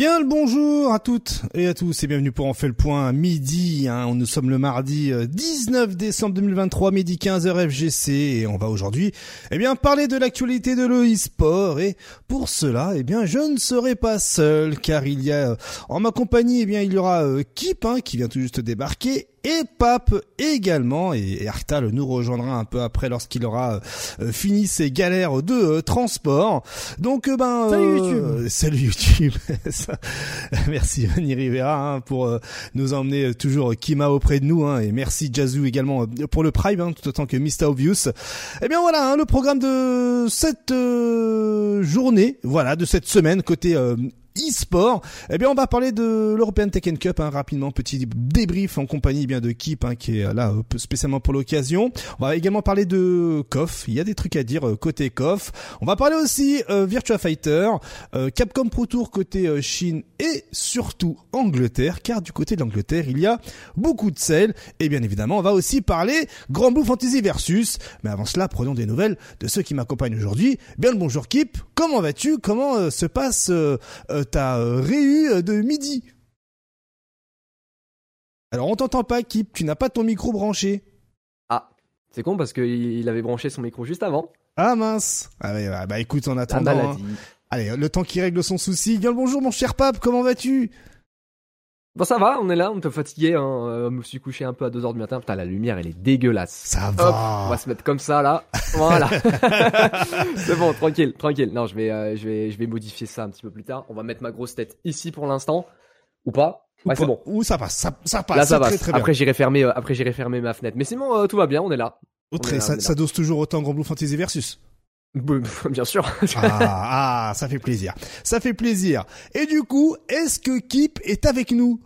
Bien le bonjour à toutes et à tous et bienvenue pour En fait le point midi. Hein. Nous sommes le mardi 19 euh, décembre 2023, midi 15h FGC et on va aujourd'hui eh bien parler de l'actualité de l'e-sport et pour cela eh bien je ne serai pas seul car il y a euh, en ma compagnie eh bien il y aura euh, Kip hein, qui vient tout juste débarquer et Pape également et Arctal nous rejoindra un peu après lorsqu'il aura euh, fini ses galères de euh, transport. Donc euh, ben salut YouTube. salut YouTube. merci Annie Rivera hein, pour nous emmener toujours Kima auprès de nous hein, et merci Jazou également pour le prime hein, tout autant que Mr Obvious. Et eh bien voilà hein, le programme de cette journée, voilà de cette semaine côté e-sport. Eh bien, on va parler de l'European Tekken Cup hein, rapidement, petit débrief en compagnie bien de Kip hein, qui est là euh, spécialement pour l'occasion. On va également parler de KOF. Il y a des trucs à dire euh, côté KOF. On va parler aussi euh, Virtua Fighter, Capcom Pro Tour côté Chine et surtout Angleterre, car du côté de l'Angleterre il y a beaucoup de sel. Et bien évidemment, on va aussi parler Grand Blue Fantasy versus. Mais avant cela, prenons des nouvelles de ceux qui m'accompagnent aujourd'hui. Bien le bonjour Kip. Comment vas-tu? Comment se passe ta euh, réu euh, de midi. Alors on t'entend pas, Kip, tu n'as pas ton micro branché. Ah, c'est con parce qu'il avait branché son micro juste avant. Ah mince. Ah bah écoute, en attendant. Hein. Allez, le temps qui règle son souci. Bien le bonjour mon cher pape, comment vas-tu? Bon ça va, on est là, on est fatigué, hein. Euh, je me suis couché un peu à 2h du matin, putain la lumière elle est dégueulasse. Ça va. on va se mettre comme ça là, voilà. c'est bon, tranquille, tranquille. Non, je vais, euh, je vais, je vais modifier ça un petit peu plus tard. On va mettre ma grosse tête ici pour l'instant, ou pas. Ouais, c'est bon. Ou ça passe, ça, ça passe. Là ça passe. Très, après j'irai fermer, euh, après j'irai fermer ma fenêtre. Mais sinon tout va bien, on est là. ça, ça dose toujours autant Grand Blue Fantasy versus. Bien sûr. ah, ah, ça fait plaisir. Ça fait plaisir. Et du coup, est-ce que Kip est avec nous?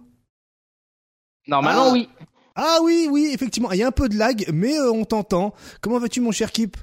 Normalement, ah. oui. Ah oui, oui, effectivement. Il y a un peu de lag, mais euh, on t'entend. Comment vas-tu, mon cher Kip?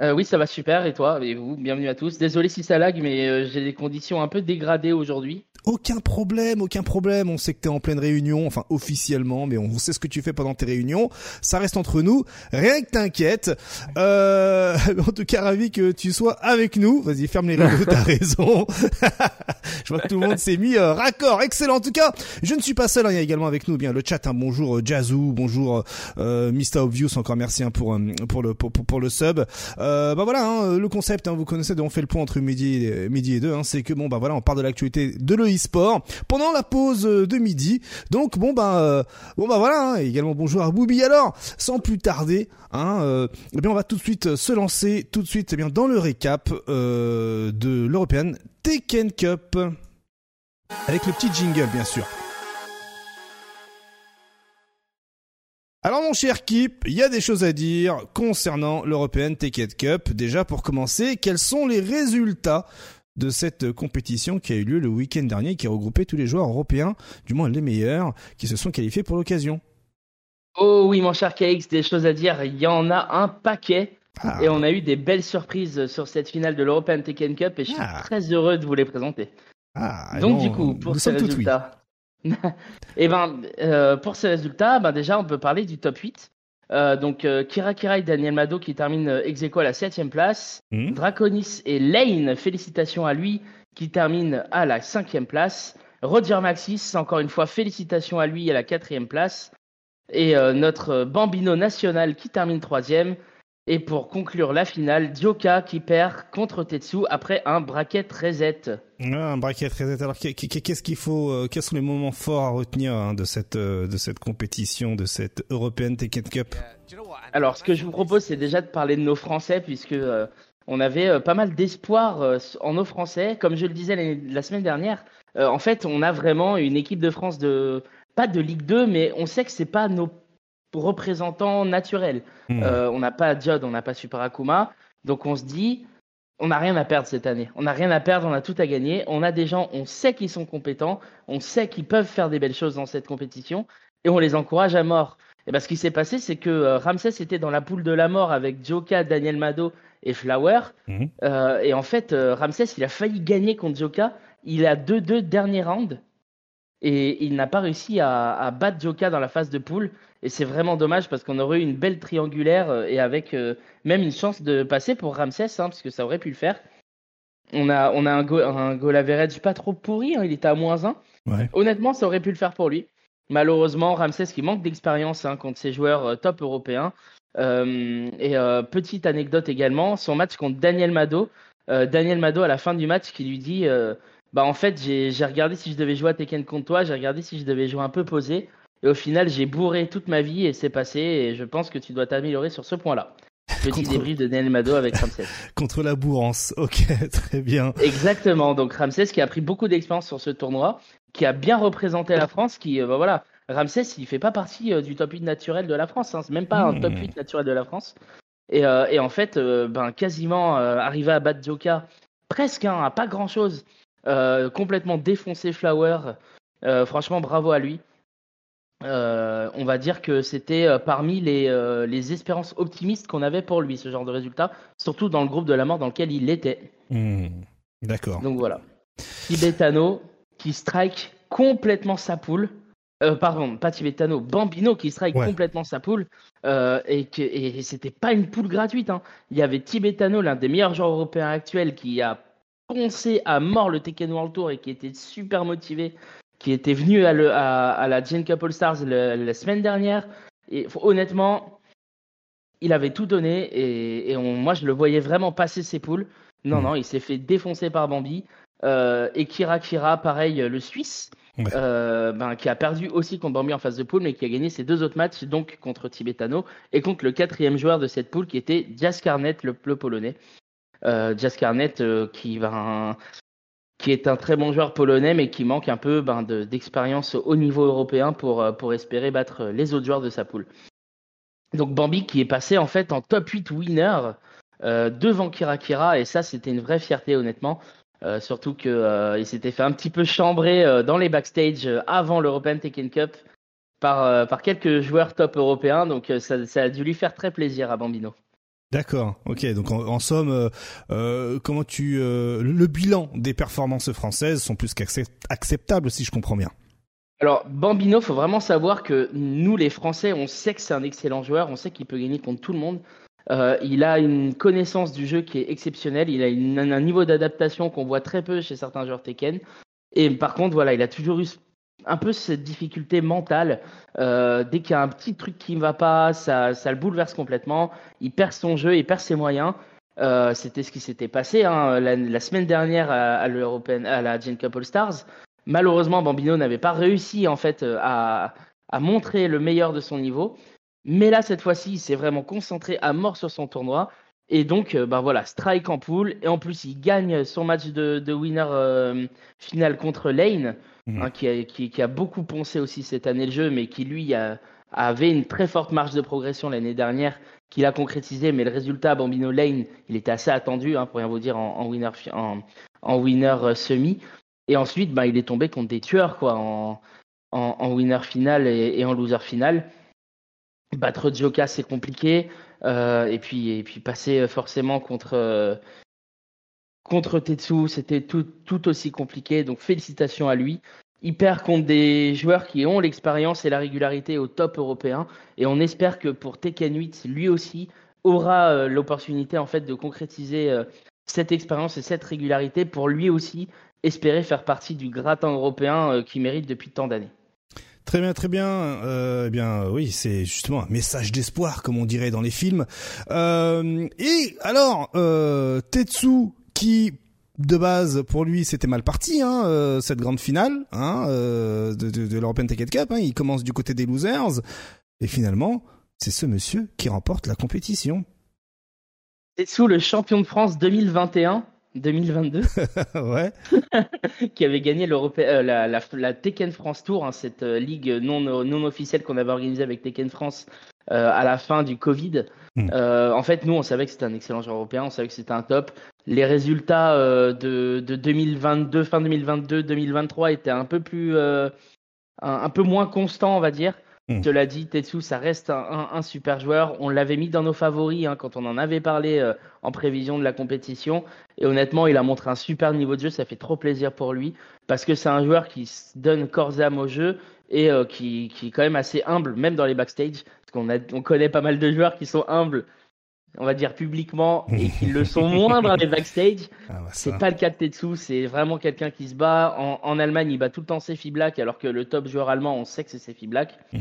Euh, oui, ça va super. Et toi Et vous Bienvenue à tous. Désolé si ça lag, mais euh, j'ai des conditions un peu dégradées aujourd'hui. Aucun problème, aucun problème. On sait que t'es en pleine réunion, enfin officiellement, mais on sait ce que tu fais pendant tes réunions. Ça reste entre nous. Rien que t'inquiète. Euh, en tout cas, ravi que tu sois avec nous. Vas-y, ferme les rideaux, t'as raison. je vois que tout le monde s'est mis euh, raccord. Excellent. En tout cas, je ne suis pas seul. Hein. Il y a également avec nous bien le chat. Hein. Bonjour Jazou, bonjour euh, Mr Obvious. Encore merci hein, pour, pour le pour, pour, le sub. Euh, bah voilà, hein, le concept. Hein, vous connaissez. On fait le point entre midi et, midi et deux. Hein, c'est que bon bah voilà, on parle de l'actualité de le sport pendant la pause euh, de midi. Donc bon bah euh, bon bah voilà. Hein, également bonjour à Boubi. Alors sans plus tarder, hein, euh, eh bien on va tout de suite se lancer tout de suite eh bien dans le récap de l'European Tekken Cup avec le petit jingle bien sûr. Alors mon cher Kip, il y a des choses à dire concernant l'European Tekken Cup. Déjà pour commencer, quels sont les résultats de cette compétition qui a eu lieu le week-end dernier, qui a regroupé tous les joueurs européens, du moins les meilleurs, qui se sont qualifiés pour l'occasion? Oh oui, mon cher KX, des choses à dire. Il y en a un paquet. Ah. Et on a eu des belles surprises sur cette finale de l'European Tekken Cup et je suis ah. très heureux de vous les présenter. Ah, Donc du coup, pour ces résultats, et eh ben, euh, pour ces résultats, ben déjà on peut parler du top 8 euh, donc euh, Kira Kira et Daniel Mado qui termine euh, ex à la 7 place. Hmm. Draconis et Lane, félicitations à lui, qui termine à la 5 place. Roger Maxis, encore une fois, félicitations à lui à la 4 place. Et notre Bambino national qui termine 3 et pour conclure la finale, Dioka qui perd contre Tetsu après un bracket reset. un bracket reset. Alors qu'est-ce qu'il faut euh, Quels sont les moments forts à retenir hein, de cette euh, de cette compétition, de cette européenne Tekken Cup? Alors ce que je vous propose, c'est déjà de parler de nos Français puisque euh, on avait pas mal d'espoir en nos Français. Comme je le disais la semaine dernière, en fait, on a vraiment une équipe de France de pas de Ligue 2, mais on sait que c'est pas nos représentants naturels. Hmm. Euh, on n'a pas Jod, on n'a pas Super Akuma. Donc on se dit, on n'a rien à perdre cette année. On n'a rien à perdre, on a tout à gagner. On a des gens, on sait qu'ils sont compétents, on sait qu'ils peuvent faire des belles choses dans cette compétition et on les encourage à mort. Et ben, ce qui s'est passé, c'est que euh, Ramsès était dans la poule de la mort avec Joka, Daniel Mado et Flower. Hmm. Euh, et en fait, Ramsès, il a failli gagner contre Joka. Il a 2-2 derniers rounds et il n'a pas réussi à, à battre Joka dans la phase de poule. Et c'est vraiment dommage parce qu'on aurait eu une belle triangulaire euh, et avec euh, même une chance de passer pour Ramsès, hein, parce que ça aurait pu le faire. on a, on a un, goal, un goal average pas trop pourri, hein, il était à moins 1. Honnêtement, ça aurait pu le faire pour lui. Malheureusement, Ramsès qui manque d'expérience hein, contre ses joueurs euh, top européens. Euh, et petite anecdote également, son match contre Daniel Mado. Daniel Mado à la fin du match qui lui dit bah en fait j'ai regardé si je devais jouer à Tekken contre toi, j'ai regardé si je devais jouer un peu posé et au final j'ai bourré toute ma vie et c'est passé et je pense que tu dois t'améliorer sur ce point-là. Petit débrief de Daniel Mado avec Ramsès. Contre la bourrance, ok, très bien. Exactement, donc Ramsès qui a pris beaucoup d'expérience sur ce tournoi, qui a bien représenté la France, qui, bah voilà, Ramsès, il fait pas partie euh, du top 8 naturel de la France, hein, c'est même pas un top 8 hmm. naturel de la France. Et, euh, et en fait, euh, ben, quasiment arrivé à battre Joka, presque, hein, à pas grand chose, complètement défoncé Flower. franchement, bravo à lui. Euh, on va dire que c'était euh, parmi les, euh, les, espérances optimistes qu'on avait pour lui, ce genre de résultat, surtout dans le groupe de la mort dans lequel il était. Hmm, d'accord. Donc voilà. Tibetano qui strike complètement sa poule. pardon, pas Tibetano, Bambino qui strike complètement sa poule. et, que, et c'était pas une poule gratuite. Hein. Il y avait Tibetano, l'un des meilleurs joueurs européens actuels, qui a poncé à mort le Tekken World Tour et qui était super motivé qui était venu à, la Gen Cup All Stars la semaine dernière. Et honnêtement, il avait tout donné et, moi je le voyais vraiment passer ses poules. Non, non, il s'est fait défoncer par Bambi. Euh, et Kira Kira, pareil, le Suisse, euh, ben, qui a perdu aussi contre Bambi en phase de poule, mais qui a gagné ses deux autres matchs, donc contre Tibetano, et contre le quatrième joueur de cette poule, qui était Jazz Carnet, le, polonais. Euh, Jazz euh, qui est un très bon joueur polonais, mais qui manque un peu ben, d'expérience au niveau européen pour, euh, espérer battre les autres joueurs de sa poule. Donc Bambi qui est passé en fait en top 8 winner euh, devant Kira Kira, et ça c'était une vraie fierté honnêtement. Euh, surtout qu'il s'était fait un petit peu chambrer dans les backstage avant l'European Taken Cup par, quelques joueurs top européens, donc ça a dû lui faire très plaisir à Bambino. D'accord, ok. Donc en, somme, euh, euh, comment tu euh, le bilan des performances françaises sont plus qu'acceptables, si je comprends bien. Alors Bambino, faut vraiment savoir que nous, les Français, on sait que c'est un excellent joueur, on sait qu'il peut gagner contre tout le monde. il a une connaissance du jeu qui est exceptionnelle, il a un niveau d'adaptation qu'on voit très peu chez certains joueurs Tekken. Et par contre, voilà, il a toujours eu un peu cette difficulté mentale. Euh, dès qu'il y a un petit truc qui ne va pas, ça, ça, le bouleverse complètement. Il perd son jeu, il perd ses moyens. Euh, C'était ce qui s'était passé hein, la, semaine dernière à, à, à la Gen Cup All Stars. Malheureusement, Bambino n'avait pas réussi en fait à, à, montrer le meilleur de son niveau. Mais là, cette fois-ci, il s'est vraiment concentré à mort sur son tournoi. Et donc, bah voilà, strike en poule. Et en plus, il gagne son match de, winner euh, final contre Lane. Hein, mhm. qui, a, qui, a, beaucoup poncé aussi cette année le jeu, mais qui lui avait une très forte marge de progression l'année dernière, qu'il a concrétisé, mais le résultat Bambino Lane, il était assez attendu, hein, pour rien vous dire, en, winner, en, winner euh, semi. Et ensuite, bah, il est tombé contre des tueurs quoi, en, winner final et, en loser final. Battre Joka, c'est compliqué. Euh, et, puis, et puis passer euh, forcément contre, Contre Tetsu, c'était tout, aussi compliqué, donc félicitations à lui. Il perd contre des joueurs qui ont l'expérience et la régularité au top européen. Et on espère que pour Tekken 8, lui aussi aura euh, l'opportunité en fait de concrétiser euh, cette expérience et cette régularité pour lui aussi espérer faire partie du gratin européen euh, qu'il mérite depuis tant d'années. Très bien, très bien. eh bien, oui, c'est justement un message d'espoir, comme on dirait dans les films. et alors, Tetsu qui de base pour lui c'était mal parti hein, euh, cette grande finale hein, euh, de, de, de l'European Ticket Cup hein. il commence du côté des losers et finalement c'est ce monsieur qui remporte la compétition c'est sous le champion de France 2021 2022 ouais qui avait gagné euh, la, la, la, Tekken France Tour hein, cette ligue non non officielle qu'on avait organisée avec Tekken France à la fin du Covid Hmm. Euh, en fait, nous, on savait que c'était un excellent joueur européen, on savait que c'était un top. Les résultats euh, de, de 2022, fin 2022, 2023 étaient un peu plus, euh, un, peu moins constants, on va dire. Je te l'ai dit, Tetsu, ça reste un, un, super joueur. On l'avait mis dans nos favoris hein, quand on en avait parlé euh, en prévision de la compétition. Et honnêtement, il a montré un super niveau de jeu. Ça fait trop plaisir pour lui parce que c'est un joueur qui donne corps et âme au jeu et euh, qui, qui, est quand même assez humble, même dans les backstage. Parce qu'on on connaît pas mal de joueurs qui sont humbles on va dire publiquement, et qu'ils le sont moins dans les backstage. Ah, bah, C'est pas le cas de Tetsu, c'est vraiment quelqu'un qui se bat. En, en Allemagne, il bat tout le temps Sefi Black, alors que le top joueur allemand, on sait que c'est Sefi Black. Mm.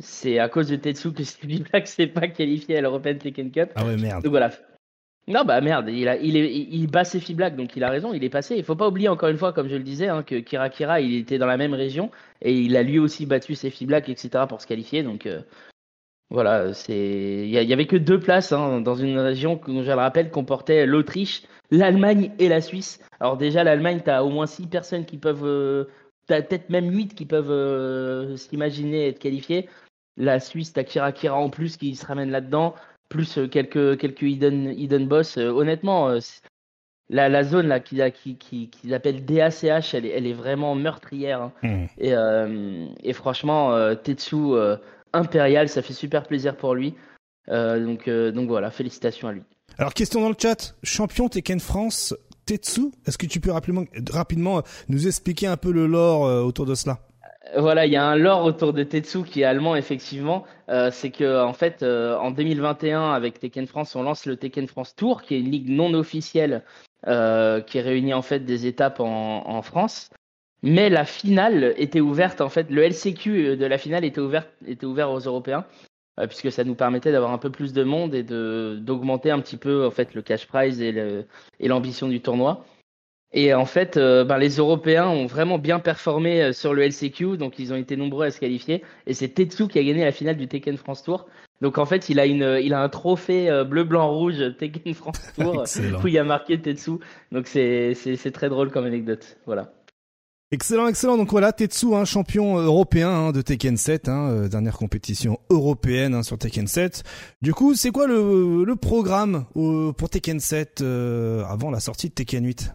C'est à cause de Tetsu que Sefi Black s'est pas qualifié à l'European Tekken Cup. Ah ouais, merde. Donc voilà. Non, bah merde, il, a, il, est, il bat Sefi Black, donc il a raison, il est passé. Il faut pas oublier, encore une fois, comme je le disais, hein, que Kira Kira, il était dans la même région, et il a lui aussi battu Sefi Black, etc., pour se qualifier. Donc euh, voilà, c'est il y, avait que deux places hein, dans une région que je le rappelle comportait l'Autriche, l'Allemagne et la Suisse. Alors déjà l'Allemagne, t'as au moins six personnes qui peuvent, euh, t'as peut-être même huit qui peuvent euh, s'imaginer être qualifiées. La Suisse, t'as Kira Kira en plus qui se ramène là-dedans, plus euh, quelques quelques hidden hidden boss. Euh, honnêtement, la, la zone là qu'ils qui, qui, appellent DACH, elle est, elle est vraiment meurtrière. hein. Hmm. Et, et franchement, Tetsu impérial, ça fait super plaisir pour lui. Euh, donc, euh, donc voilà, félicitations à lui. Alors, question dans le chat. Champion Tekken France, Tetsu. Est-ce que tu peux rapidement, rapidement euh, nous expliquer un peu le lore autour de cela? Voilà, il y a un lore autour de Tetsu qui est allemand effectivement. Euh, c'est que en fait, euh, en 2021, avec Tekken France, on lance le Tekken France Tour, qui est une ligue non officielle euh, qui réunit en fait des étapes en, en France. Mais la finale était ouverte en fait, le LCQ de la finale était ouvert était ouvert aux Européens. euh, puisque ça nous permettait d'avoir un peu plus de monde et d'augmenter un petit peu en fait le cash prize et l'ambition du tournoi. Et en fait, euh, ben, les Européens ont vraiment bien performé euh, sur le LCQ, donc ils ont été nombreux à se qualifier. Et c'est Tetsu qui a gagné la finale du Tekken France Tour. Donc en fait, il a une, il a un trophée euh, bleu, blanc, rouge Tekken France Tour où il y a marqué Tetsu. Donc c'est très drôle comme anecdote. Voilà. Excellent, excellent. Donc voilà, Tetsu, hein, champion européen hein, de Tekken 7, hein, euh, dernière compétition européenne hein, sur Tekken 7. Du coup, c'est quoi le, le programme euh, pour Tekken 7 euh, avant la sortie de Tekken 8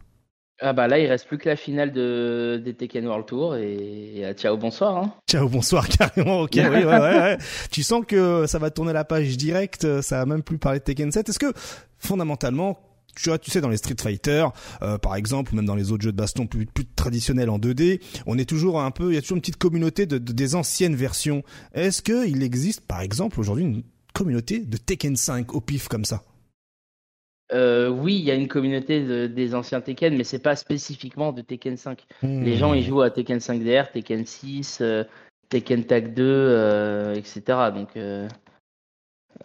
Ah bah là, il reste plus que la finale de des Tekken World Tour et, et, ah, ciao, bonsoir. Hein. Ciao, bonsoir, carrément. Ok, oui, ouais, ouais, ouais. Tu sens que ça va tourner la page directe. euh, Ça va même plus parler de Tekken 7. Est-ce que fondamentalement tu vois, tu sais, dans les Street Fighter, euh, par exemple, ou même dans les autres jeux de baston plus, plus traditionnels en 2D, on est toujours un peu, il y a toujours une petite communauté de, de- des anciennes versions. Est-ce que il existe, par exemple, aujourd'hui, une communauté de Tekken 5 au pif comme ça? Euh, oui, il y a une communauté de- des anciens Tekken, mais c'est pas spécifiquement de Tekken 5. Les gens ils jouent à Tekken 5 DR, Tekken 6, euh, Tekken Tag 2, euh, etc. Donc,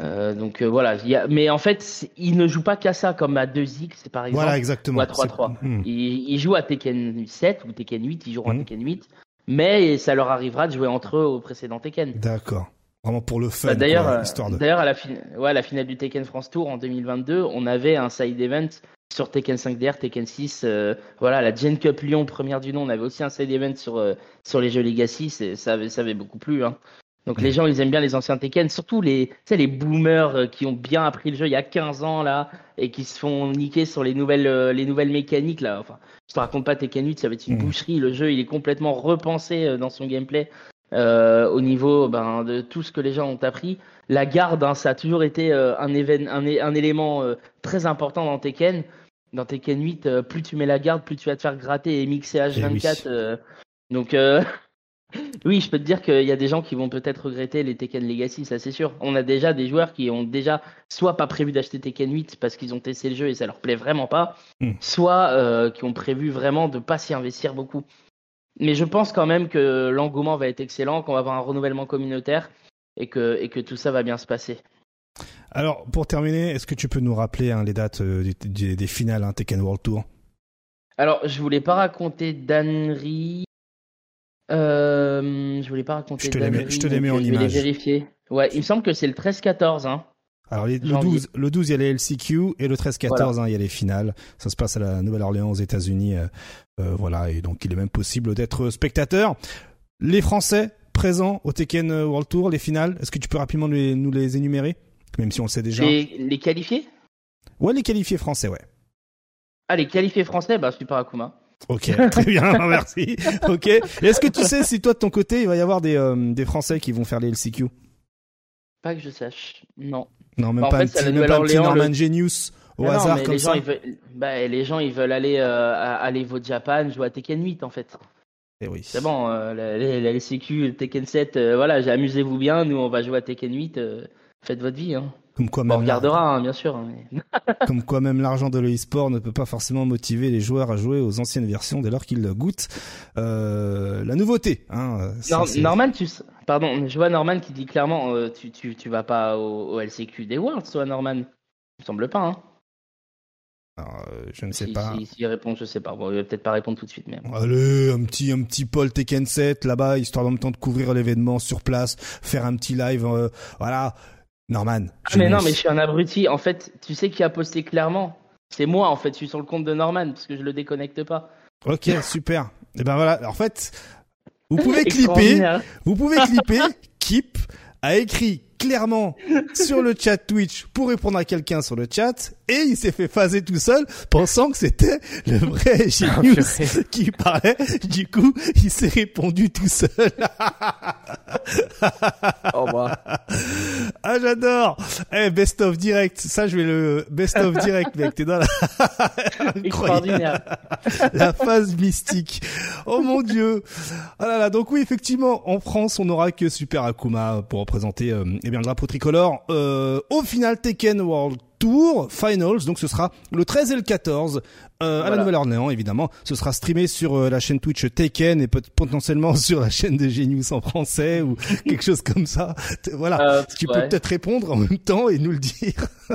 euh, donc euh, voilà. Il y a... Mais en fait, ils ne jouent pas qu'à ça, comme à 2X par exemple. Voilà, exactement. ou à 3-3. C'est- Hmm. Ils, ils jouent à Tekken 7 ou Tekken 8, ils joueront Mhm. à Tekken 8, mais ça leur arrivera de jouer entre eux au précédent Tekken. D'accord. Vraiment pour le fun, Bah, D'ailleurs, euh, de... d'ailleurs à la, fin- ouais, à la finale du Tekken France Tour en 2022, on avait un side event sur Tekken 5 DR, Tekken 6. euh, voilà, la Gen Cup Lyon, première du nom, on avait aussi un side event sur, sur les jeux Legacy. c'est- Ça avait, ça avait beaucoup plu. Hein. Donc les gens, ils aiment bien les anciens Tekken, surtout les, tu sais, les boomers euh, qui ont bien appris le jeu il y a 15 ans là et qui se font niquer sur les nouvelles, euh, les nouvelles mécaniques là. Enfin, je te raconte pas Tekken 8, ça va être une Mhm. boucherie. Le jeu, il est complètement repensé euh, dans son gameplay euh, au niveau ben, de tout ce que les gens ont appris. La garde, hein, ça a toujours été euh, un, évén- un, élément euh, très important dans Tekken. Dans Tekken 8, euh, plus tu mets la garde, plus tu vas te faire gratter et mixer H24. Eh oui. euh, donc, euh, oui, je peux te dire qu'il y a des gens qui vont peut-être regretter les Tekken Legacy, ça c'est sûr. On a déjà des joueurs qui ont déjà soit pas prévu d'acheter Tekken 8 parce qu'ils ont testé le jeu et ça leur plaît vraiment pas, Hmm. soit euh, qui ont prévu vraiment de pas s'y investir beaucoup. Mais je pense quand même que l'engouement va être excellent, qu'on va avoir un renouvellement communautaire et que, et que tout ça va bien se passer. Alors, pour terminer, est-ce que tu peux nous rappeler hein, les dates euh, des finales hein, Tekken World Tour? Alors, je voulais pas raconter d'ânerie. Euh, je voulais pas raconter Je te les mets- je te les mets en euh, je vais image. les vérifier. Ouais, il me semble que c'est le 13-14. Hein. Alors les- le Janvier. 12, le 12 il y a les LCQ et le 13-14 hein, il y a les finales. Ça se passe à la Nouvelle-Orléans aux États-Unis. euh, euh, voilà et donc il est même possible d'être spectateur. Les Français présents au Tekken World Tour, les finales. Est-ce que tu peux rapidement nous les, nous les énumérer, même si on le sait déjà Les, les qualifiés? Ouais, les qualifiés français, ouais. Ah, les qualifiés français, bah Super Akuma. Ok, très bien, merci. Ok. Est-ce que tu sais si toi de ton côté il va y avoir des euh, des Français qui vont faire les LCQ Pas que je sache. Non. Non, même Bah, en pas, fait, un petit, même pas un petit Nouvelle-Orléans, Norman le- Genius au Ah non, hasard comme les gens, ça. ils veulent, bah, les gens, ils veulent aller euh, à, à l'Evo Japan jouer à Tekken 8 en fait. Eh oui. C'est bon, euh, la, la, LCQ, Tekken 7, euh, voilà, amusez-vous bien. Nous, on va jouer à Tekken 8. euh, faites votre vie. Hein. Comme quoi On même regardera, hein, bien sûr. hein, mais- Comme quoi même l'argent de l'e-sport ne peut pas forcément motiver les joueurs à jouer aux anciennes versions dès lors qu'ils goûtent euh, la nouveauté. Hein. Nor- Norman, tu pardon, je vois Norman qui dit clairement, euh, tu, tu, tu vas pas au, au LCQ des Worlds, toi, Norman. Il me semble pas, hein. Alors, euh, je ne sais Si, pas. si, s'il répond, je sais pas. Bon, il va peut-être pas répondre tout de suite, mais. Allez, un petit un petit Paul Tekken 7 là-bas, histoire en même temps de couvrir l'événement sur place, faire un petit live. euh, voilà, Norman. Ah, mais non, mais je suis un abruti. En fait, tu sais qui a posté clairement? C'est moi, en fait. Je suis sur le compte de Norman parce que je le déconnecte pas. Ok, super. Et ben voilà. En fait, vous pouvez clipper. Vous pouvez clipper. Kip a écrit clairement sur le chat Twitch pour répondre à quelqu'un sur le chat et il s'est fait phaser tout seul pensant que c'était le vrai Genius purée. qui parlait. Du coup, il s'est répondu tout seul. Ah, j'adore. Eh, best of direct. Ça, je vais le best of direct, mec. T'es dans la incroyable. Extraordinaire. la phase mystique. Oh mon dieu. Ah là là. Donc oui, effectivement, en France, on n'aura que Super Akuma pour représenter euh, eh bien le drapeau tricolore euh, au final Tekken World Tour Finals. Donc ce sera le 13 et le 14 euh, à la. Nouvelle-Orléans, évidemment. Ce sera streamé sur euh, la chaîne Twitch Tekken et potentiellement sur la chaîne de Genius en français ou quelque chose comme ça. Voilà. Euh, Tu peux ouais. peut-être répondre en même temps et nous le dire.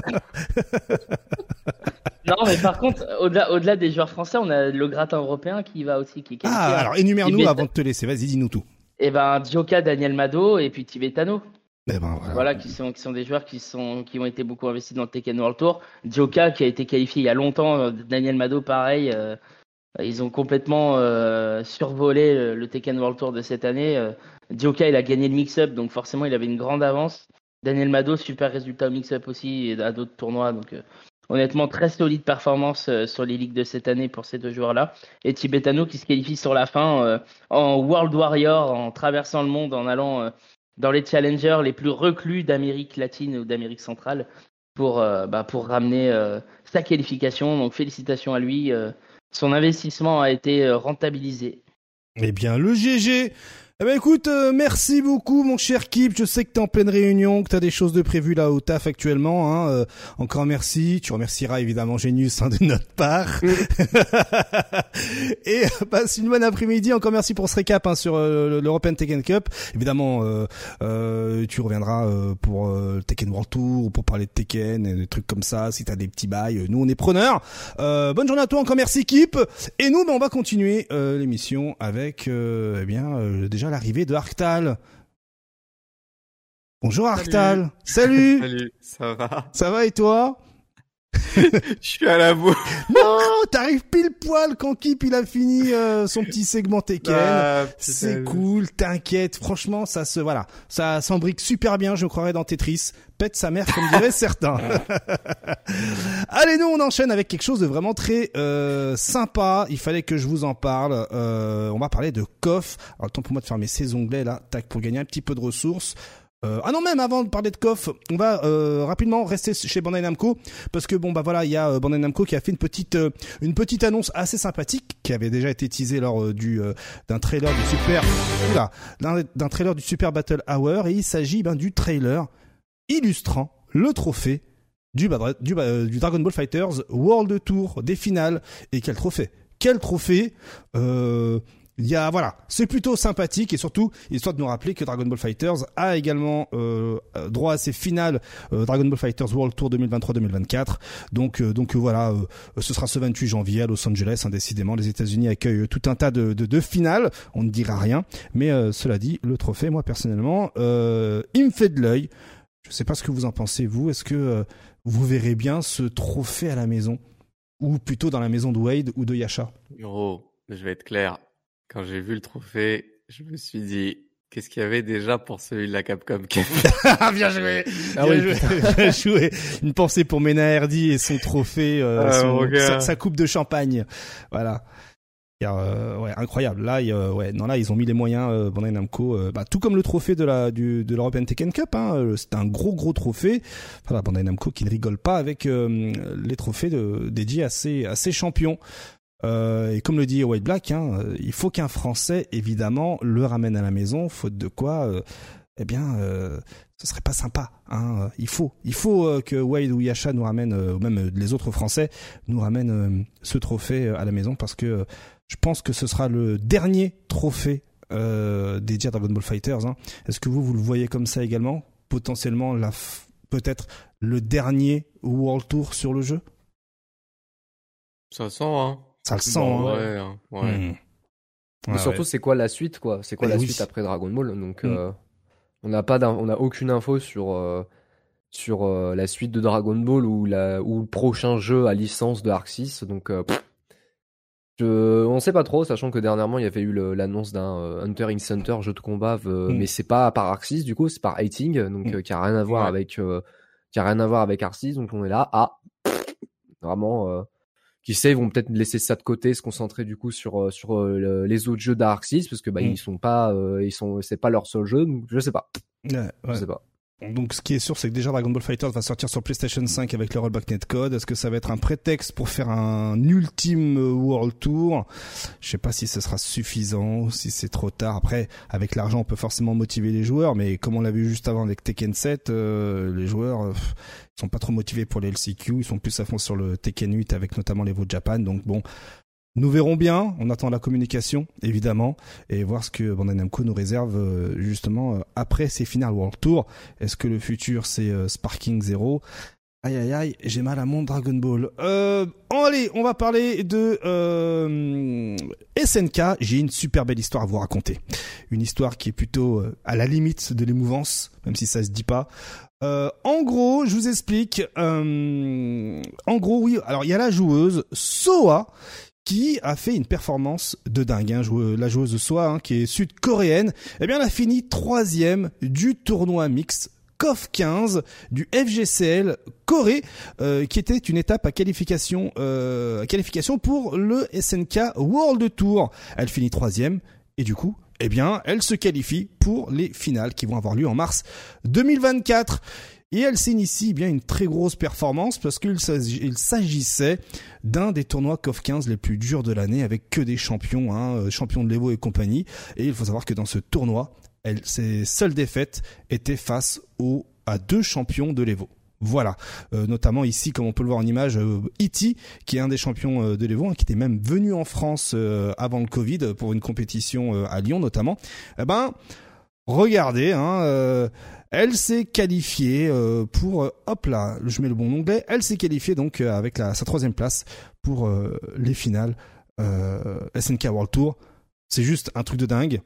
Non, mais par contre, au-delà, au-delà des joueurs français, on a le gratin européen qui va aussi, qui. Ah, alors énumère-nous avant de te laisser. Vas-y, dis-nous tout. Et ben, Dioka, Daniel Mado et puis Tibetano. Eh ben, voilà. Qui sont, qui sont des joueurs qui sont, qui ont été beaucoup investis dans le Tekken World Tour. Dioka, qui a été qualifié il y a longtemps, euh, Daniel Mado, pareil. euh, ils ont complètement euh, survolé le, le Tekken World Tour de cette année. Euh, il a gagné le mix-up, donc forcément, il avait une grande avance. Daniel Mado, super résultat au mix-up aussi et à d'autres tournois. Donc, honnêtement, très solide performance sur les ligues de cette année pour ces deux joueurs-là. Et Tibetano qui se qualifie sur la fin en World Warrior, en traversant le monde, en allant dans les challengers les plus reclus d'Amérique latine ou d'Amérique centrale pour, euh, bah, ramener euh, sa qualification. Donc félicitations à lui. euh, son investissement a été rentabilisé. Eh bien, le GG. Eh ben écoute, euh, merci beaucoup mon cher Kip. Je sais que t'es en pleine réunion, que t'as des choses de prévues là au taf actuellement. Hein. Euh, encore merci. Tu remercieras évidemment Genius hein, de notre part. Et euh, passe une bonne après-midi. Encore merci pour ce récap hein, sur euh, l'European Tekken Cup. Évidemment, euh, euh, tu reviendras euh, pour le Tekken World Tour ou pour parler de Tekken et des trucs comme ça. Si t'as des petits bails, nous on est preneurs. Euh, bonne journée à toi. Encore merci Kip. Et nous, ben, on va continuer euh, l'émission avec euh, eh bien euh, déjà l'arrivée de Arctal. Bonjour Arctal. Salut. Salut, ça va? Ça va et toi? Je suis à la bourre. Non, t'arrives pile poil quand Kip il a fini euh, son petit segment Tekken. Ah. C'est cool, t'inquiète. Franchement, ça se voilà, ça s'embrique super bien. Je croirais dans Tetris. Pète sa mère, comme diraient certains. Allez, nous on enchaîne avec quelque chose de vraiment très euh, sympa. Il fallait que je vous en parle. Euh, on va parler de KOF. Alors, le temps pour moi de fermer ces onglets là, tac, pour gagner un petit peu de ressources. Euh, ah non même avant de parler de KOF, on va euh, rapidement rester chez Bandai Namco parce que bon bah voilà il y a euh, Bandai Namco qui a fait une petite une petite annonce assez sympathique qui avait déjà été teasée lors du d'un trailer du super trailer du Super Battle Hour et il s'agit ben du trailer illustrant le trophée du, du Dragon Ball Fighters World Tour des finales. Et quel trophée? Quel trophée? Euh, il y a voilà, c'est plutôt sympathique et surtout histoire de nous rappeler que Dragon Ball Fighters a également euh, euh, droit à ses finales euh, Dragon Ball Fighters World Tour 2023-2024. Donc euh, donc euh, voilà, euh, ce sera ce 28 janvier à Los Angeles. hein, décidément, les États-Unis accueillent tout un tas de, de, de finales. On ne dira rien, mais cela dit, le trophée, moi personnellement, il me fait de l'œil. Je sais pas ce que vous en pensez vous. Est-ce que vous verrez bien ce trophée à la maison? Ou plutôt dans la maison de Wade ou de Yasha? Gros, je vais être clair. Quand j'ai vu le trophée, je me suis dit, qu'est-ce qu'il y avait déjà pour celui de la Capcom Ah, bien joué Ah Bien oui, joué. Bien joué. Une pensée pour Mena Hardy et son trophée, euh, Ah, son- sa, sa coupe de champagne. Voilà. Euh, ouais, incroyable. Là, il a, ouais, non, là, ils ont mis les moyens, euh, Bandai Namco, euh, bah, tout comme le trophée de la, du, de l'European Tekken Cup, hein, euh, c'est un gros, gros trophée. Voilà, Bandai Namco qui ne rigole pas avec euh, les trophées de, dédiés à ses, à ses champions. Euh, et comme le dit White Black, hein, euh, il faut qu'un Français, évidemment, le ramène à la maison, faute de quoi, euh, eh bien, euh, ce serait pas sympa. Hein. Il faut, il faut euh, que Wade ou Yasha nous ramènent, euh, ou même les autres Français nous ramènent ce trophée à la maison parce que je pense que ce sera le dernier trophée dédié à Dragon Ball Fighters. Hein. Est-ce que vous vous le voyez comme ça également? Potentiellement, la peut-être le dernier World Tour sur le jeu? Ça sent, hein. Ça le sent. Hein. Ouais, hein. ouais. Hmm. surtout, c'est quoi la suite, quoi? C'est quoi eh la suite après Dragon Ball? Donc. Hmm. On n'a pas, on a aucune info sur euh, sur euh, la suite de Dragon Ball ou la ou le prochain jeu à licence de Arc 6. Donc euh, je, on sait pas trop, sachant que dernièrement il y avait eu l'annonce d'un Hunter x Hunter jeu de combat, mm. mais c'est pas par Arc 6 du coup, c'est par Hating, donc mm. qui a rien à voir avec qui a rien à voir avec Arc 6. Donc on est là, ah vraiment qui sait, ils vont peut-être laisser ça de côté, se concentrer du coup sur euh, sur euh, les autres jeux d'Arxis parce que bah mm. ils sont pas euh, ils sont c'est pas leur seul jeu, donc je sais pas. Ouais, Je sais pas. Donc ce qui est sûr, c'est que déjà Dragon Ball Fighter va sortir sur PlayStation 5 avec le rollback netcode. Est-ce que ça va être un prétexte pour faire un ultime World Tour? Je sais pas si ce sera suffisant si c'est trop tard. Après, avec l'argent, on peut forcément motiver les joueurs, mais comme on l'a vu juste avant avec Tekken 7, les joueurs, sont pas trop motivés pour les LCQ, ils sont plus à fond sur le Tekken 8 avec notamment les de Japan. Donc bon, nous verrons bien. On attend la communication, évidemment, et voir ce que Bandai Namco nous réserve euh, justement euh, après ces finales World Tour. Est-ce que le futur c'est euh, Sparking Zero? Aïe aïe aïe, j'ai mal à mon Dragon Ball. Euh, allez, on va parler de euh, SNK. J'ai une super belle histoire à vous raconter. Une histoire qui est plutôt à la limite de l'émouvance, même si ça se dit pas. Euh, en gros, je vous explique. Euh, en gros, oui. Alors, il y a la joueuse Soa qui a fait une performance de dingue. Hein, la joueuse Soa, hein, qui est sud-coréenne, eh bien, elle a fini troisième du tournoi mix COF 15 du FGCL Corée, euh, qui était une étape à qualification, à qualification pour le SNK World Tour. Elle finit troisième et du coup, eh bien, elle se qualifie pour les finales qui vont avoir lieu en mars 2024. Et elle s'initie bien une très grosse performance parce qu'il s'agissait d'un des tournois COF 15 les plus durs de l'année avec que des champions, hein, euh, champions de l'Evo et compagnie. Et il faut savoir que dans ce tournoi, elle, ses seules défaites étaient face aux, à deux champions de l'Evo. Voilà, euh, notamment ici, comme on peut le voir en image, euh, Iti, qui est un des champions euh, de l'Evo, hein, qui était même venu en France avant le Covid pour une compétition à Lyon notamment. Eh ben, regardez, hein, elle s'est qualifiée pour, hop là, je mets le bon onglet, elle s'est qualifiée donc avec la, sa troisième place pour les finales SNK World Tour. C'est juste un truc de dingue.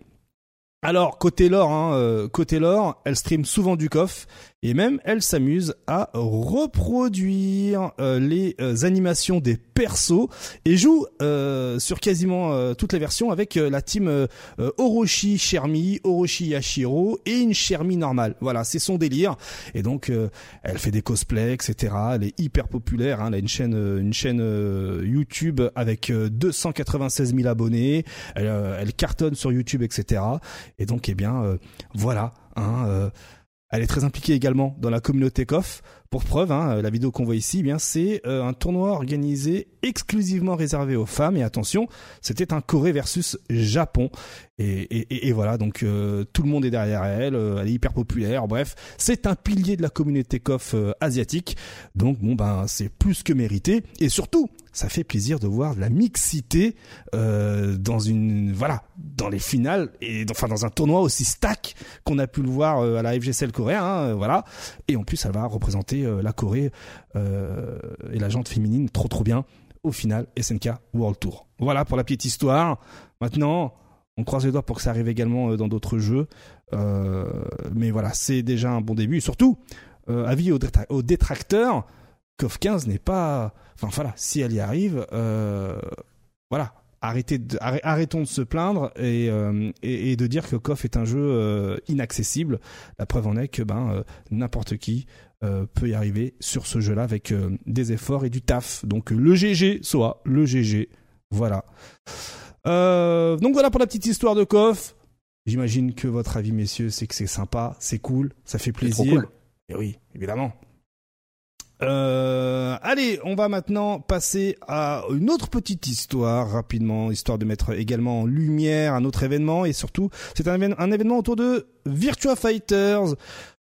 Alors côté lore, hein, côté lore, elle stream souvent du coff et même elle s'amuse à reproduire euh, les euh, animations des persos et joue euh, sur quasiment toutes les versions avec la team Orochi Shermi, Orochi Yashiro et une Shermi normale. Voilà, c'est son délire et donc elle fait des cosplays, etc. Elle est hyper populaire. Hein. Elle a une chaîne, une chaîne YouTube avec 296 000 abonnés. Elle, elle, cartonne sur YouTube, etc. Et donc, eh bien, voilà. Hein, elle est très impliquée également dans la communauté KOF. Pour preuve, hein, la vidéo qu'on voit ici, eh bien c'est euh, un tournoi organisé exclusivement réservé aux femmes. Et attention, c'était un Corée versus Japon. Et, voilà, donc euh, tout le monde est derrière elle. Euh, elle est hyper populaire. Bref, c'est un pilier de la communauté KOF asiatique. Donc bon ben c'est plus que mérité. Et surtout, ça fait plaisir de voir la mixité euh, dans une voilà dans les finales et enfin dans un tournoi aussi stack qu'on a pu le voir euh, à la FGCL coréen hein, euh, voilà. Et en plus elle va représenter la Corée et la jante féminine trop trop bien au final SNK World Tour. Voilà pour la petite histoire. Maintenant on croise les doigts pour que ça arrive également dans d'autres jeux mais voilà c'est déjà un bon début. Surtout avis aux détracteurs KOF 15 n'est pas. Enfin voilà, si elle y arrive, euh, voilà. Arrêtez de, arrêtons de se plaindre et, euh, et, de dire que KOF est un jeu euh, inaccessible. La preuve en est que ben n'importe qui peut y arriver sur ce jeu-là avec des efforts et du taf. Donc le GG, soit le GG, voilà. donc voilà pour la petite histoire de KOF. J'imagine que votre avis, messieurs, c'est que c'est sympa, c'est cool, ça fait plaisir. Cool. Et oui, évidemment. Euh, allez, on va maintenant passer à une autre petite histoire rapidement, histoire de mettre également en lumière un autre événement et surtout c'est un, événement autour de Virtua Fighters.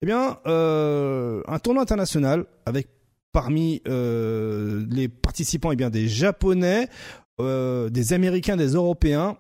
Eh bien, euh, un tournoi international avec parmi euh, les participants eh bien des Japonais, euh, des Américains, des Européens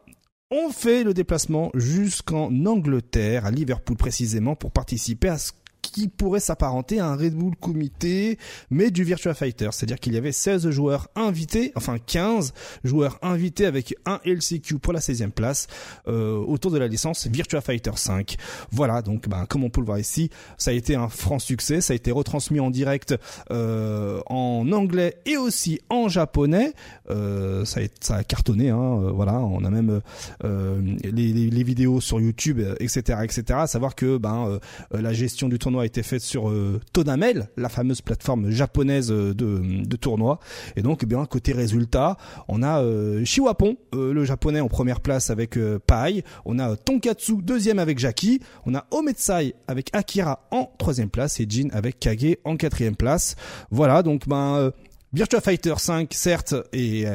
ont fait le déplacement jusqu'en Angleterre, à Liverpool précisément, pour participer à ce qui pourrait s'apparenter à un Red Bull comité, mais du Virtua Fighter. C'est-à-dire qu'il y avait 16 joueurs invités, enfin 15 joueurs invités avec un LCQ pour la 16e place euh, autour de la licence Virtua Fighter 5. Voilà, donc ben, comme on peut le voir ici, ça a été un franc succès, ça a été retransmis en direct euh, en anglais et aussi en japonais. Euh, ça, a, cartonné, hein, euh, voilà, on a même les, les, vidéos sur YouTube, etc., etc. Savoir que ben la gestion du tournoi a été faite sur euh, Tonamel, la fameuse plateforme japonaise euh, de, de tournoi. Et donc, eh bien côté résultat, on a euh, Shiwapon, euh, le japonais en première place avec Pai. On a Tonkatsu deuxième avec Jaki. On a Ometsai avec Akira en troisième place et Jin avec Kage en quatrième place. Voilà, donc ben Virtua Fighter 5, certes, est,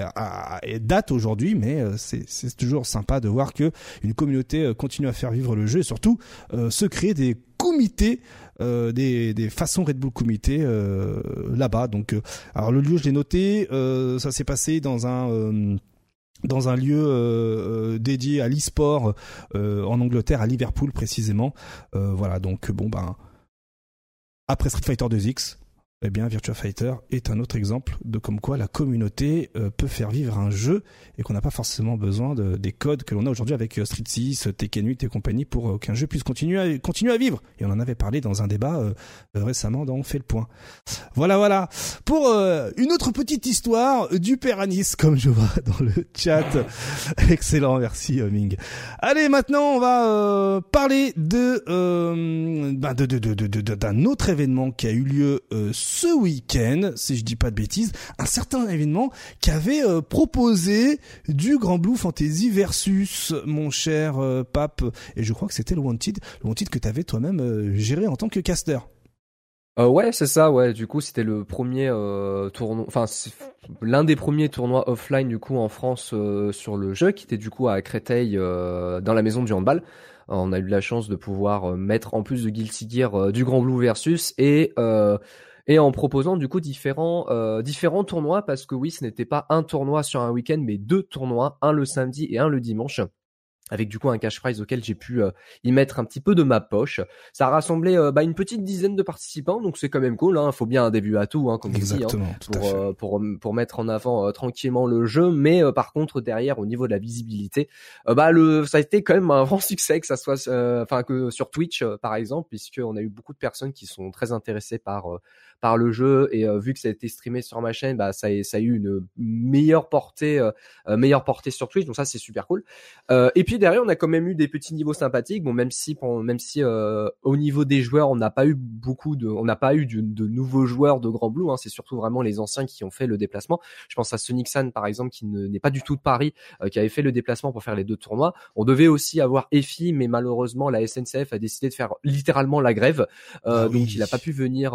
date aujourd'hui, mais c'est toujours sympa de voir que une communauté continue à faire vivre le jeu et surtout se créer des comités euh, des, des, façons Red Bull Comité euh, là-bas. Donc, euh, alors le lieu, je l'ai noté. ça s'est passé dans un dans un lieu dédié à l'e-sport en Angleterre, à Liverpool précisément. voilà, donc bon ben après Street Fighter 2X, eh bien, Virtua Fighter est un autre exemple de comme quoi la communauté euh, peut faire vivre un jeu et qu'on n'a pas forcément besoin de, des codes que l'on a aujourd'hui avec euh, Street 6, Tekken 8 et compagnie pour euh, qu'un jeu puisse continuer à, continuer à vivre. Et on en avait parlé dans un débat récemment dans On fait le point. Voilà, voilà. Pour une autre petite histoire du père Anis, comme je vois dans le chat. Excellent, merci Ming. Allez, maintenant on va parler de, bah, de, de, d'un autre événement qui a eu lieu ce week-end, si je dis pas de bêtises, un certain événement qui avait euh, proposé du Grand Blue Fantasy versus mon cher euh, Pape, et je crois que c'était le Wanted, le Wanted que tu avais toi-même euh, géré en tant que caster. ouais, c'est ça. Ouais, du coup, c'était le premier tournoi, enfin l'un des premiers tournois offline du coup en France sur le jeu, qui était du coup à Créteil dans la maison du handball. On a eu la chance de pouvoir mettre en plus de Guilty Gear du Grand Blue versus et et en proposant du coup différents euh, différents tournois parce que oui, ce n'était pas un tournoi sur un week-end, mais deux tournois, un le samedi et un le dimanche avec du coup un cash prize auquel j'ai pu euh, y mettre un petit peu de ma poche. Ça a rassemblé euh, bah, une petite dizaine de participants, donc c'est quand même cool. Hein. Faut bien un début à tout, hein, comme Exactement, dit, hein, pour, euh, pour, pour mettre en avant tranquillement le jeu. Mais par contre derrière, au niveau de la visibilité, bah le ça a été quand même un grand succès que ça soit, enfin que sur Twitch par exemple, puisque on a eu beaucoup de personnes qui sont très intéressées par par le jeu et vu que ça a été streamé sur ma chaîne, bah ça a, ça a eu une meilleure portée, meilleure portée sur Twitch. Donc ça c'est super cool. et puis derrière, on a quand même eu des petits niveaux sympathiques. Bon, même si, même si euh, au niveau des joueurs, on n'a pas eu beaucoup de, on n'a pas eu de, nouveaux joueurs de Grand Blue. Hein. c'est surtout vraiment les anciens qui ont fait le déplacement. Je pense à Sonic San par exemple, qui n'est pas du tout de Paris, euh, qui avait fait le déplacement pour faire les deux tournois. On devait aussi avoir EFI, mais malheureusement la SNCF a décidé de faire littéralement la grève, euh, ah donc il n'a pas pu venir,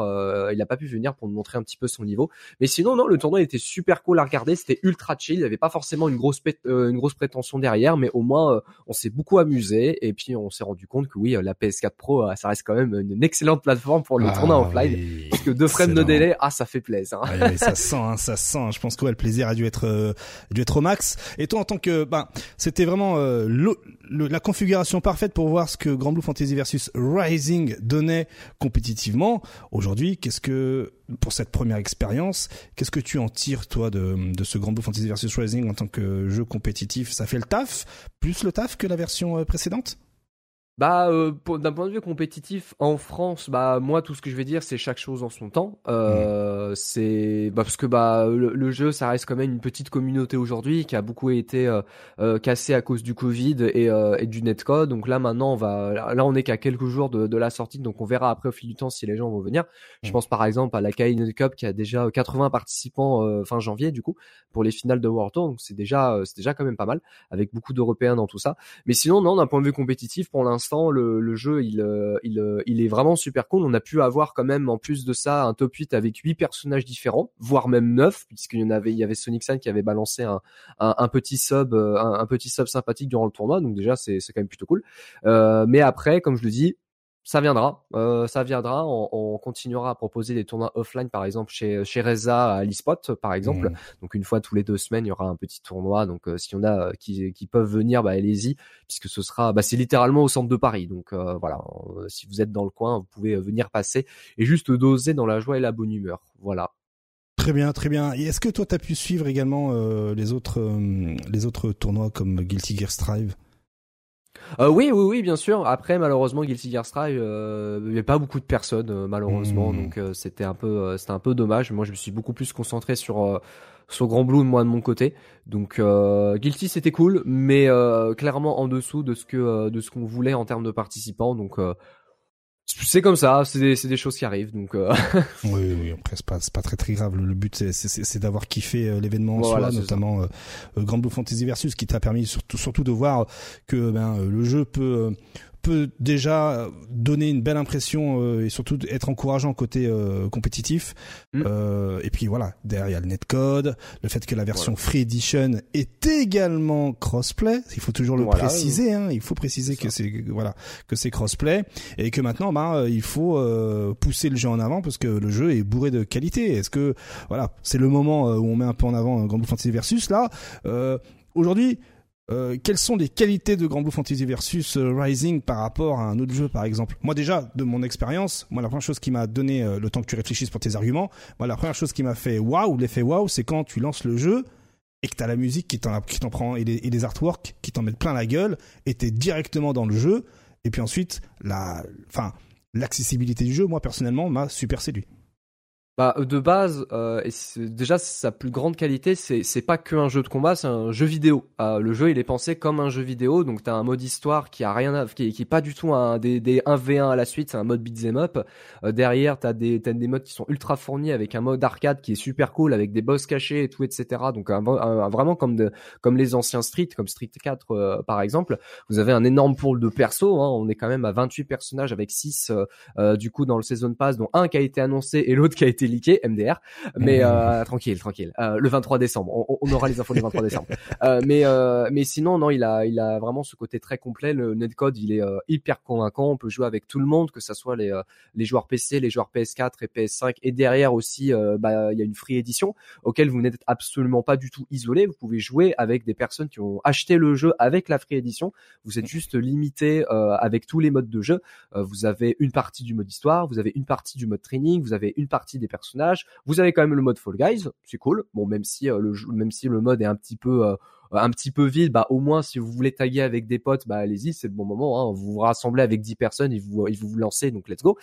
il a pas pu venir pour nous montrer un petit peu son niveau. Mais sinon, non, le tournoi était super cool à regarder. C'était ultra chill. Il n'y avait pas forcément une grosse, une grosse prétention derrière, mais au moins on s'est beaucoup amusé et puis on s'est rendu compte que oui, la PS4 Pro, euh, ça reste quand même une excellente plateforme pour le ah tournoi offline parce que deux frames de délai, ah ça fait plaisir. Hein. ça sent, hein, ça sent. Je pense que le plaisir a dû être, euh, dû être au max. Et toi, en tant que, ben, c'était vraiment euh, la configuration parfaite pour voir ce que Grand Blue Fantasy versus Rising donnait compétitivement. Aujourd'hui, qu'est-ce que pour cette première expérience. Qu'est-ce que tu en tires, toi, de, de ce Grand Blue Fantasy vs Rising en tant que jeu compétitif? Ça fait le taf Plus le taf que la version euh, précédente? Bah, euh, d'un point de vue compétitif en France, bah moi tout ce que je vais dire c'est chaque chose en son temps. Euh, mm. C'est bah, parce que bah le, jeu ça reste quand même une petite communauté aujourd'hui qui a beaucoup été euh, euh cassée à cause du Covid et, euh, et, du netcode. Donc là maintenant on va là on est qu'à quelques jours de, de, la sortie donc on verra après au fil du temps si les gens vont venir. Je mm. pense par exemple à la Kine Cup qui a déjà 80 participants fin janvier du coup pour les finales de World Tour donc c'est déjà c'est déjà quand même pas mal avec beaucoup d'Européens dans tout ça. Mais sinon non d'un point de vue compétitif pour l'instant le, jeu, il, il, il est vraiment super cool. On a pu avoir quand même, en plus de ça, un top 8 avec huit personnages différents, voire même neuf, puisqu'il y en avait, il y avait Sonic Sun qui avait balancé un, petit sub, un, un, petit sub sympathique durant le tournoi. Donc déjà, c'est quand même plutôt cool. mais après, comme je le dis, ça viendra, euh, ça viendra. On, on, continuera à proposer des tournois offline, par exemple chez chez Reza à l'eSpot, par exemple. Mmh. Donc une fois tous les deux semaines, il y aura un petit tournoi. Donc euh, si on a euh, qui, qui peuvent venir, bah allez-y, puisque ce sera, bah c'est littéralement au centre de Paris. Donc euh, voilà, si vous êtes dans le coin, vous pouvez venir passer et juste doser dans la joie et la bonne humeur. Voilà. Très bien, très bien. Et est-ce que toi, tu as pu suivre également les autres les autres tournois comme Guilty Gear Strive? Euh, oui, oui, oui, bien sûr. Après, malheureusement, Guilty Gear Strive, euh, il n'y avait pas beaucoup de personnes, euh, malheureusement, hmm. donc c'était un peu, c'était un peu dommage. Moi, je me suis beaucoup plus concentré sur sur Grand Blue, moi de mon côté. Donc Guilty, c'était cool, mais clairement en dessous de ce que de ce qu'on voulait en termes de participants. Donc c'est comme ça, c'est des, des, choses qui arrivent, donc. Euh... oui, oui, après c'est pas, pas très très grave. Le but c'est d'avoir kiffé euh, l'événement en soi, notamment euh, Grand Blue Fantasy Versus, qui t'a permis surtout surtout de voir que ben le jeu peut peut déjà donner une belle impression euh, et surtout être encourageant côté euh, compétitif. Mm. Euh, et puis voilà, derrière il y a le netcode, le fait que la version Free Edition est également crossplay. Il faut toujours le préciser. Hein, il faut préciser que c'est voilà que c'est crossplay et que maintenant bah il faut pousser le jeu en avant parce que le jeu est bourré de qualité. Est-ce que voilà c'est le moment où on met un peu en avant Grand Blue Fantasy Versus là. Aujourd'hui, euh, quelles sont les qualités de Grand Blue Fantasy versus euh, Rising par rapport à un autre jeu par exemple? Moi déjà de mon expérience, moi la première chose qui m'a donné euh, le temps que tu réfléchisses pour tes arguments, moi la première chose qui m'a fait waouh, l'effet waouh, c'est quand tu lances le jeu et que t'as la musique qui t'en prend et les, et les artworks qui t'en mettent plein la gueule et t'es directement dans le jeu et puis ensuite la enfin l'accessibilité du jeu moi personnellement m'a super séduit. Bah de base, euh, déjà sa plus grande qualité, c'est pas que un jeu de combat, c'est un jeu vidéo. Euh, le jeu il est pensé comme un jeu vidéo, donc t'as un mode histoire qui a rien, à, qui, qui est pas du tout un des, des 1v1 à la suite, c'est un mode beat'em up. Euh, derrière t'as des t'as des modes qui sont ultra fournis avec un mode arcade qui est super cool avec des boss cachés et tout etc. Donc vraiment comme de comme les anciens Street, comme Street 4 euh, par exemple. Vous avez un énorme pool de persos, hein, on est quand même à 28 personnages avec 6 euh, du coup dans le season pass, dont un qui a été annoncé et l'autre qui a été liqué, MDR. Mais mmh. euh, tranquille, tranquille. Euh, le 23 décembre, on, on, aura les infos le 23 décembre. Euh, mais mais sinon, non, il a il a vraiment ce côté très complet. Le netcode, il est hyper convaincant. On peut jouer avec tout le monde, que ça soit les les joueurs PC, les joueurs PS4 et PS5. Et derrière aussi, bah il y a une free edition auquel vous n'êtes absolument pas du tout isolé. Vous pouvez jouer avec des personnes qui ont acheté le jeu avec la free edition. Vous êtes juste limité avec tous les modes de jeu. vous avez une partie du mode histoire, vous avez une partie du mode training, vous avez une partie des Vous avez quand même le mode Fall Guys, c'est cool. Bon, même si euh, le même si le mode est un petit peu euh, un petit peu vide, bah au moins si vous voulez taguer avec des potes, bah allez-y, c'est le bon moment. Hein. Vous vous rassemblez avec 10 personnes et vous, vous vous lancez, donc let's go.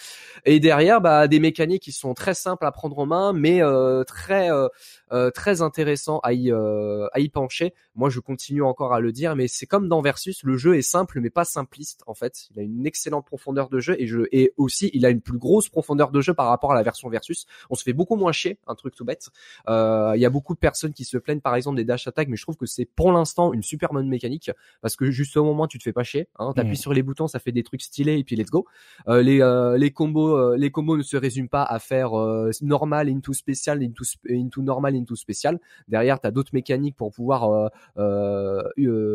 Et derrière, bah des mécaniques qui sont très simples à prendre en main, mais euh, très euh, euh, très intéressant à y à y pencher. Moi, je continue encore à le dire, mais c'est comme dans Versus, le jeu est simple mais pas simpliste en fait. Il a une excellente profondeur de jeu et je et aussi il a une plus grosse profondeur de jeu par rapport à la version Versus. On se fait beaucoup moins chier, un truc tout bête. Il y a beaucoup de personnes qui se plaignent par exemple des dash attack, mais je trouve que c'est pour l'instant une super bonne mécanique parce que juste au moment tu te fais pas chier, hein, t'appuies mm. sur les boutons, ça fait des trucs stylés et puis let's go. Euh, les euh, les combos euh, les combos ne se résument pas à faire normal into spécial into into normal into spécial. Derrière t'as d'autres mécaniques pour pouvoir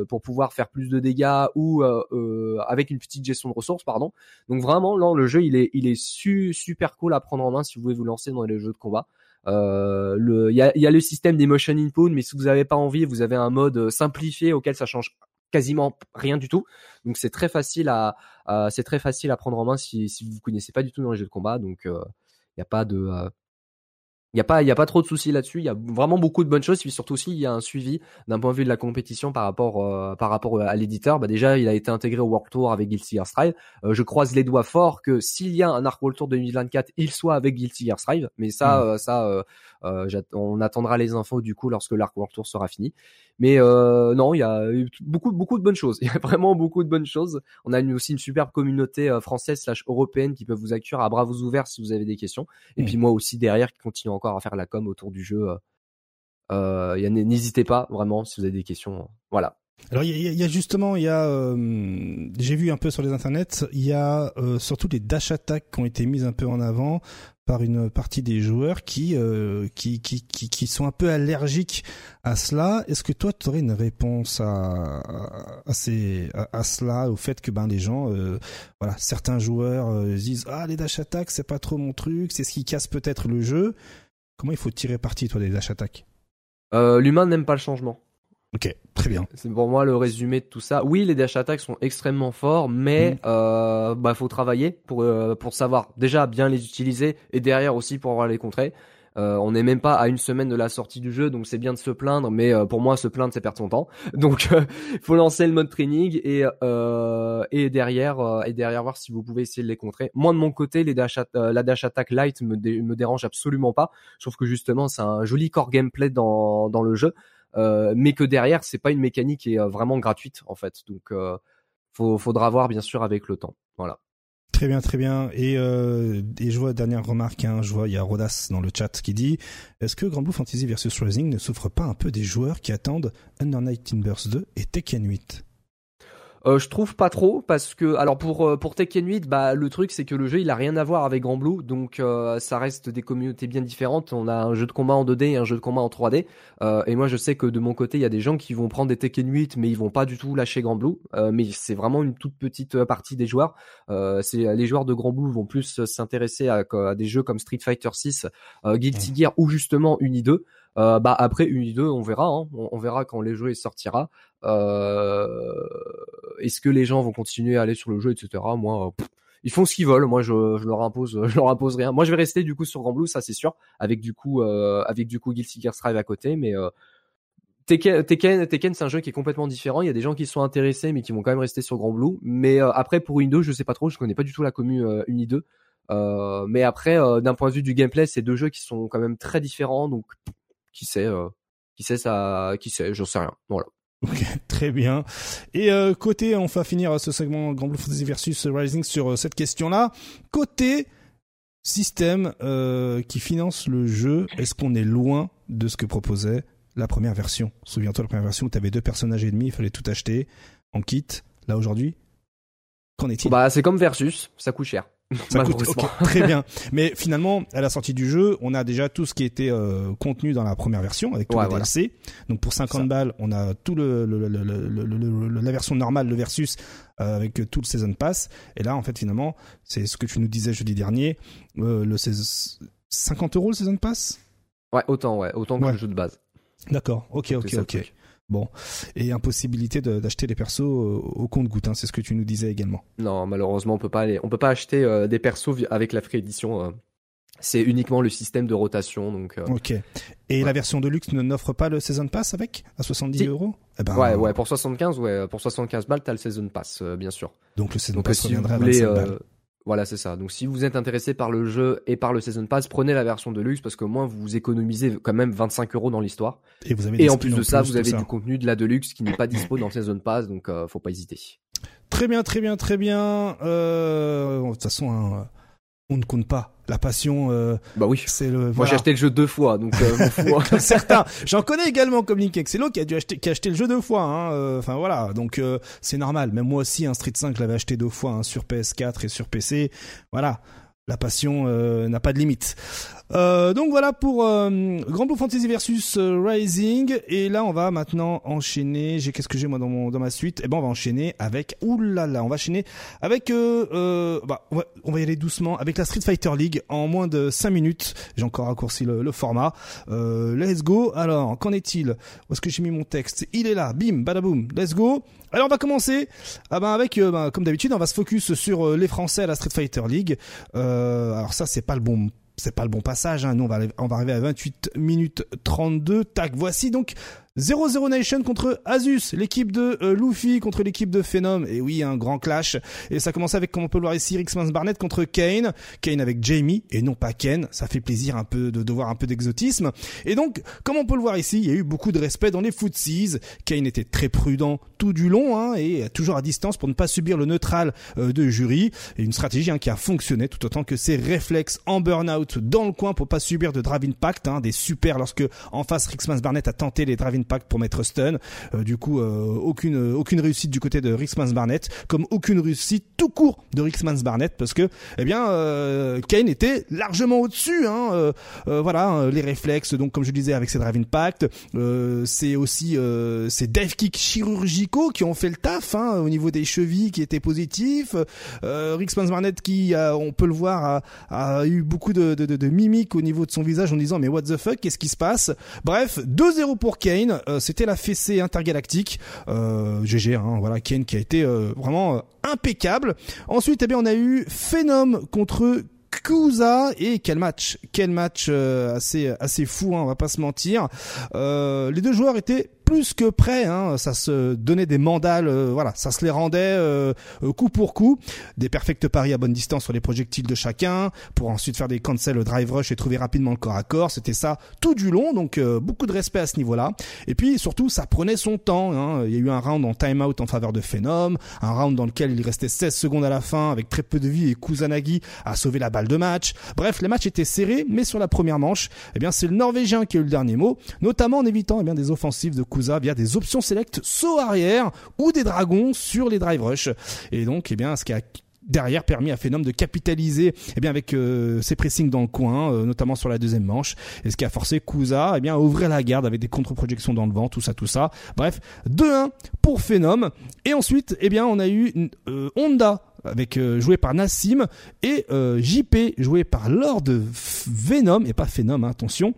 pour pouvoir faire plus de dégâts ou avec une petite gestion de ressources pardon. Donc vraiment là le jeu il est il est super cool à prendre en main si vous voulez vous lancer dans les jeux de combat. Euh, il y a, le système des motion input, mais si vous n'avez pas envie, vous avez un mode euh, simplifié auquel ça change quasiment rien du tout. Donc c'est très facile à, c'est très facile à prendre en main si, si vous connaissez pas du tout dans les jeux de combat. Donc il euh, n'y a pas de il y a pas il y a pas trop de soucis là-dessus, il y a vraiment beaucoup de bonnes choses puis surtout aussi il y a un suivi d'un point de vue de la compétition par rapport euh, par rapport à l'éditeur. Bah déjà, il a été intégré au World Tour avec Guilty Gear Strive. Euh, je croise les doigts fort que s'il y a un Arc World Tour 2024, il soit avec Guilty Gear Strive, mais ça mmh. euh, ça on attendra les infos du coup lorsque l'Arc World Tour sera fini. Mais euh, non, il y a beaucoup beaucoup de bonnes choses. Il y a vraiment beaucoup de bonnes choses. On a aussi une superbe communauté euh, française slash européenne qui peut vous accueillir à bras ouverts si vous avez des questions. Et puis moi aussi derrière qui continue encore à faire la com autour du jeu. Euh, euh N'hésitez pas vraiment si vous avez des questions. Voilà. Alors il y, a justement, il y a, euh, j'ai vu un peu sur les internets, il y a euh, surtout les dash attacks qui ont été mises un peu en avant par une partie des joueurs qui, euh, sont un peu allergiques à cela. Est-ce que toi, tu aurais une réponse à, cela, au fait que ben les gens, voilà, certains joueurs disent ah les dash attacks c'est pas trop mon truc, c'est ce qui casse peut-être le jeu. Comment il faut tirer parti toi des dash attacks? L'humain n'aime pas le changement. Ok, très bien. C'est pour moi le résumé de tout ça. Oui, les dash attacks sont extrêmement forts, mais mhm. euh, bah faut travailler pour euh, pour savoir déjà bien les utiliser et derrière aussi pour avoir les contrer. Euh, on n'est même pas à une semaine de la sortie du jeu, donc c'est bien de se plaindre, mais euh, pour moi se plaindre c'est perdre son temps. Donc il faut lancer le mode training et et derrière et derrière voir si vous pouvez essayer de les contrer. Moi de mon côté, les dash la dash attack light me, me dérange absolument pas. Je trouve que justement c'est un joli core gameplay dans dans le jeu. Euh, mais que derrière c'est pas une mécanique qui est euh, vraiment gratuite en fait. Donc euh, faudra voir bien sûr avec le temps. Voilà. Très bien, très bien. Et, et je vois dernière remarque, hein, je vois il y a Rodas dans le chat qui dit est-ce que Grand Blue Fantasy versus Rising ne souffre pas un peu des joueurs qui attendent Under Night Timbers 2 et Tekken 8 euh, je trouve pas trop parce que alors pour euh, pour Tekken 8 bah le truc c'est que le jeu il a rien à voir avec Grand Blue donc euh, ça reste des communautés bien différentes. On a un jeu de combat en 2D et un jeu de combat en 3D et moi je sais que de mon côté il y a des gens qui vont prendre des Tekken 8 mais ils vont pas du tout lâcher Grand Blue. Mais c'est vraiment une toute petite partie des joueurs. C'est les joueurs de Grand Blue vont plus s'intéresser à, à, des jeux comme Street Fighter 6 Guilty Gear ou justement Uni 2 euh, bah après une 2 on verra, hein. on, verra quand les jeux sortira. Euh, Est-ce que les gens vont continuer à aller sur le jeu, etc. Moi, ils font ce qu'ils veulent. Moi, je, je, leur impose, je leur impose rien. Moi, je vais rester du coup sur Grand Blue, ça c'est sûr, avec du coup, euh, avec du coup Guilty Gear Strive à côté, mais euh, Tekken, Tekken, Tekken c'est un jeu qui est complètement différent. Il y a des gens qui sont intéressés, mais qui vont quand même rester sur Grand Blue. Mais euh, après, pour une 2 je sais pas trop. Je connais pas du tout la commune euh, Uni 2. Euh, mais après, d'un point de vue du gameplay, c'est deux jeux qui sont quand même très différents. Donc, qui sait, euh, qui sait ça, qui sait, j'en sais rien. Voilà. Ok, très bien. Et euh, côté, on va finir ce segment Grand Blue Fantasy versus Rising sur euh, cette question-là. Côté système qui finance le jeu, est-ce qu'on est loin de ce que proposait la première version? Souviens-toi la première version où tu avais deux personnages et demi, il fallait tout acheter en kit. Là aujourd'hui, qu'en est-il? Bah c'est comme versus, ça coûte cher. Ça coûte très bien. Mais finalement, à la sortie du jeu, on a déjà tout ce qui était euh, contenu dans la première version avec tout le DLC. Donc pour 50 balles, on a tout le, le, le, la version normale, le versus euh, avec tout le season pass. Et là, en fait, finalement, c'est ce que tu nous disais jeudi dernier, euh, le 50 euros le season pass? Ouais, autant, ouais, autant que le jeu de base. D'accord. Ok, ok, ok. Bon, et impossibilité d'acheter des persos au compte-goutte, hein, c'est ce que tu nous disais également. Non, malheureusement, on peut pas aller, on peut pas acheter euh, des persos avec la free édition. Euh. c'est uniquement le système de rotation, donc. Euh. ok. Et la version de luxe n'offre pas le season pass avec à 70 euros? Eh ben, Ouais, ouais, pour 75, ouais, pour 75 balles, t'as le season pass, bien sûr. Donc le season pass reviendrait à 25 balles. Voilà, c'est ça. Donc si vous êtes intéressé par le jeu et par le Season Pass, prenez la version de luxe parce qu'au moins vous économisez quand même 25 euros dans l'histoire. Et, vous avez et en plus de ça, vous avez du contenu de la Deluxe qui n'est pas dispo dans le Season Pass, donc euh, faut pas hésiter. Très bien, très bien, très bien. Euh, de toute façon, hein, on ne compte pas. La passion, euh, bah oui. C'est le. Moi j'ai acheté le jeu deux fois, donc euh, comme certains. J'en connais également comme Nick Excello qui a dû acheter, qui a acheté le jeu deux fois. Hein, euh, enfin voilà, donc euh, c'est normal. Même moi aussi, un Street 5, je l'avais acheté deux fois hein, sur PS4 et sur PC. Voilà, la passion euh, n'a pas de limite. Euh, donc voilà pour euh, Grand Blue Fantasy versus Rising et là on va maintenant enchaîner. J'ai qu'est-ce que j'ai moi dans mon dans ma suite? Eh ben on va enchaîner avec oulala, on va enchaîner avec bah on va, on va, y aller doucement avec la Street Fighter League en moins de 5 minutes. J'ai encore raccourci le, le format. let's go. Alors qu'en est-il? Où est-ce que j'ai mis mon texte? Il est là. Bim, badaboum. Let's go. Alors on va commencer ah ben avec ben, comme d'habitude on va se focus sur les Français à la Street Fighter League. Euh, alors ça c'est pas le bon c'est pas le bon passage. Hein. Nous, on va, on va arriver à 28 minutes 32. Tac, voici donc 0-0 Nation contre Asus, l'équipe de euh, Luffy contre l'équipe de Phenom. Et oui, un grand clash. Et ça commence avec, comme on peut le voir ici, Rixmans Barnett contre Kane. Kane avec Jamie et non pas Ken. Ça fait plaisir un peu de, de voir un peu d'exotisme. Et donc, comme on peut le voir ici, il y a eu beaucoup de respect dans les footsies. Kane était très prudent tout du long hein, et toujours à distance pour ne pas subir le neutral euh, de jury. Une stratégie hein, qui a fonctionné tout autant que ses réflexes en burn-out dans le coin pour pas subir de drive impact, hein, des super lorsque en face Rixmans Barnett a tenté les drive impact pour mettre stun. Euh, du coup, euh, aucune aucune réussite du côté de Rixmans Barnett, comme aucune réussite tout court de Rixmans Barnett parce que eh bien Kane était largement au-dessus. Hein, voilà les réflexes donc comme je disais avec ses drive impact, c'est aussi ces dive kicks chirurgicaux qui ont fait le taf hein, au niveau des chevilles qui étaient positifs. Euh, Rick Barnett qui, on peut le voir, a, eu beaucoup de, de, de, mimiques au niveau de son visage en disant mais what the fuck, qu'est-ce qui se passe? Bref, 2-0 pour Kane. Euh, c'était la fessée intergalactique. Euh, GG, hein, voilà Kane qui a été euh, vraiment impeccable. Ensuite, eh bien, on a eu Phenom contre Kusa et quel match, quel match assez assez fou, hein, on va pas se mentir. les deux joueurs étaient plus que prêt. Hein. Ça se donnait des mandales, euh, voilà, ça se les rendait euh, euh, coup pour coup. Des perfects paris à bonne distance sur les projectiles de chacun, pour ensuite faire des cancels drive rush et trouver rapidement le corps à corps. C'était ça tout du long, donc beaucoup de respect à ce niveau-là. Et puis surtout, ça prenait son temps. Hein. Il y a eu un round en timeout en faveur de Phenom, un round dans lequel il restait 16 secondes à la fin avec très peu de vie et Kusanagi a sauvé la balle de match. Bref, les matchs étaient serrés, mais sur la première manche, eh bien c'est le Norvégien qui a eu le dernier mot, notamment en évitant eh bien des offensives de via des options select saut arrière ou des dragons sur les drive rush. Et donc, eh bien, ce qui a derrière permis à Phenom de capitaliser eh bien avec euh, ses pressings dans le coin euh, notamment sur la deuxième manche. Et ce qui a forcé Kusa eh bien à ouvrir la garde avec des contre-projections dans le vent tout ça tout ça. Bref 2-1 pour Phenom. Et ensuite eh bien on a eu euh, Honda avec joué par Nassim et JP joué par Lord Venom et pas Phenom hein, attention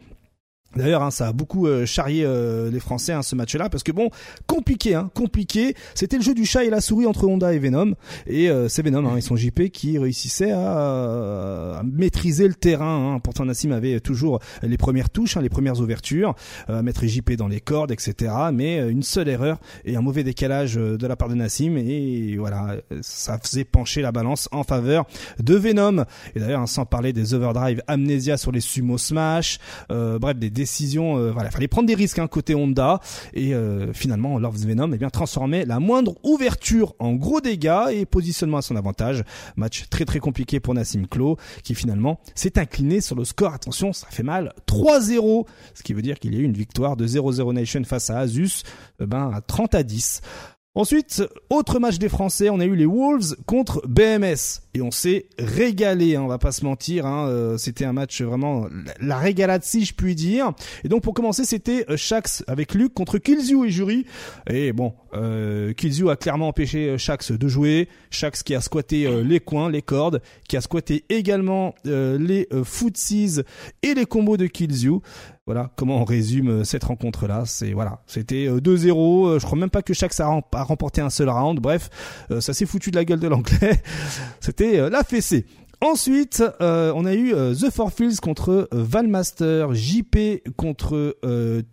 D'ailleurs, hein, ça a beaucoup euh, charrié euh, les Français hein, ce match-là parce que bon, compliqué, hein, compliqué. C'était le jeu du chat et la souris entre Honda et Venom et euh, c'est Venom, hein, ils sont JP qui réussissaient à, maîtriser le terrain. Hein. Pourtant, Nassim avait toujours les premières touches, hein, les premières ouvertures, à mettre JP dans les cordes, etc. Mais une seule erreur et un mauvais décalage de la part de Nassim et voilà, ça faisait pencher la balance en faveur de Venom. Et d'ailleurs, sans parler des overdrive amnésia sur les sumo smash, bref des décision, euh, voilà, fallait prendre des risques hein, côté Honda et euh, finalement Love Venom eh bien transformait la moindre ouverture en gros dégâts et positionnement à son avantage. Match très très compliqué pour Nassim Klo qui finalement s'est incliné sur le score. Attention, ça fait mal 3-0, ce qui veut dire qu'il y a eu une victoire de 0-0 Nation face à Asus, euh, ben à 30 à 10. Ensuite, autre match des Français, on a eu les Wolves contre BMS et on s'est régalé, hein, on va pas se mentir. Hein, euh, c'était un match vraiment la régalade si je puis dire. Et donc pour commencer, c'était euh, Shax avec Luc contre Killzoo et Jury. Et bon, euh, a clairement empêché euh, Shax de jouer. Shax qui a squatté les coins, les cordes, qui a squatté également les footsies et les combos de Killzoo. Voilà comment on résume cette rencontre là. C'est voilà, c'était 2-0. Je crois même pas que Shax a, remporté un seul round. Bref, ça s'est foutu de la gueule de l'anglais. c'était euh, la fessée. Ensuite, euh, on a eu euh, The Four Fields contre Valmaster, JP contre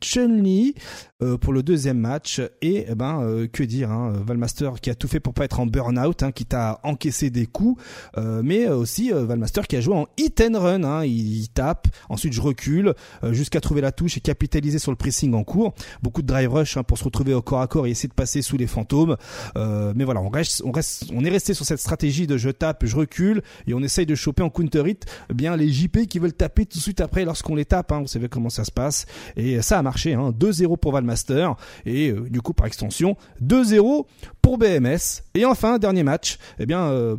Chun-Li. Euh, pour le deuxième match. Et eh ben euh, que dire, hein, Valmaster qui a tout fait pour pas être en burn-out, hein, qui t'a encaissé des coups, euh, mais aussi Valmaster qui a joué en hit and run. Hein, il, tape, ensuite je recule jusqu'à trouver la touche et capitaliser sur le pressing en cours. Beaucoup de drive rush hein, pour se retrouver au corps à corps et essayer de passer sous les fantômes. mais voilà, on reste, on reste, on est resté sur cette stratégie de je tape, je recule et on essaye de choper en counter hit eh bien les JP qui veulent taper tout de suite après lorsqu'on les tape. Hein, vous savez comment ça se passe. Et ça a marché. Hein, 2-0 pour Valmaster. Master et euh, du coup par extension 2-0 pour BMS et enfin dernier match eh bien euh,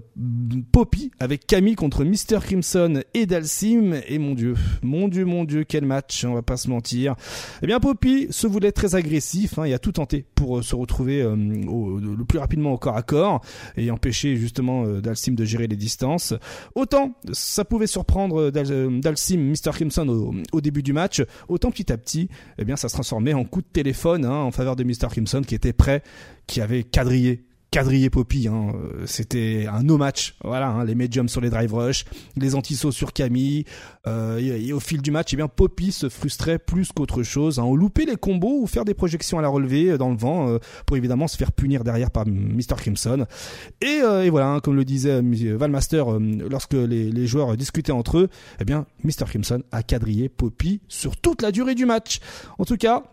Poppy avec Camille contre Mr Crimson et Dalsim. Et mon dieu mon dieu mon dieu quel match on va pas se mentir. Eh bien Poppy se voulait très agressif hein, il a tout tenté pour euh, se retrouver le plus rapidement au corps à corps et empêcher justement Dalsim de gérer les distances autant ça pouvait surprendre Dalsim Mr Crimson au, début du match autant petit à petit eh bien ça se transformait en coup de téléphone hein, en faveur de Mr. Crimson qui était prêt, qui avait quadrillé quadrillé Poppy. Hein. C'était un no match. Voilà, hein, les mediums sur les drive rush, les anti-sauts sur Camille. Euh, et, au fil du match, eh bien Poppy se frustrait plus qu'autre chose. Hein. On loupait les combos ou faire des projections à la relevée euh, dans le vent euh, pour évidemment se faire punir derrière par Mr. Crimson. Et, euh, voilà, hein, comme le disait Valmaster lorsque les, les, joueurs discutaient entre eux, eh bien Mr. Crimson a quadrillé Poppy sur toute la durée du match. En tout cas,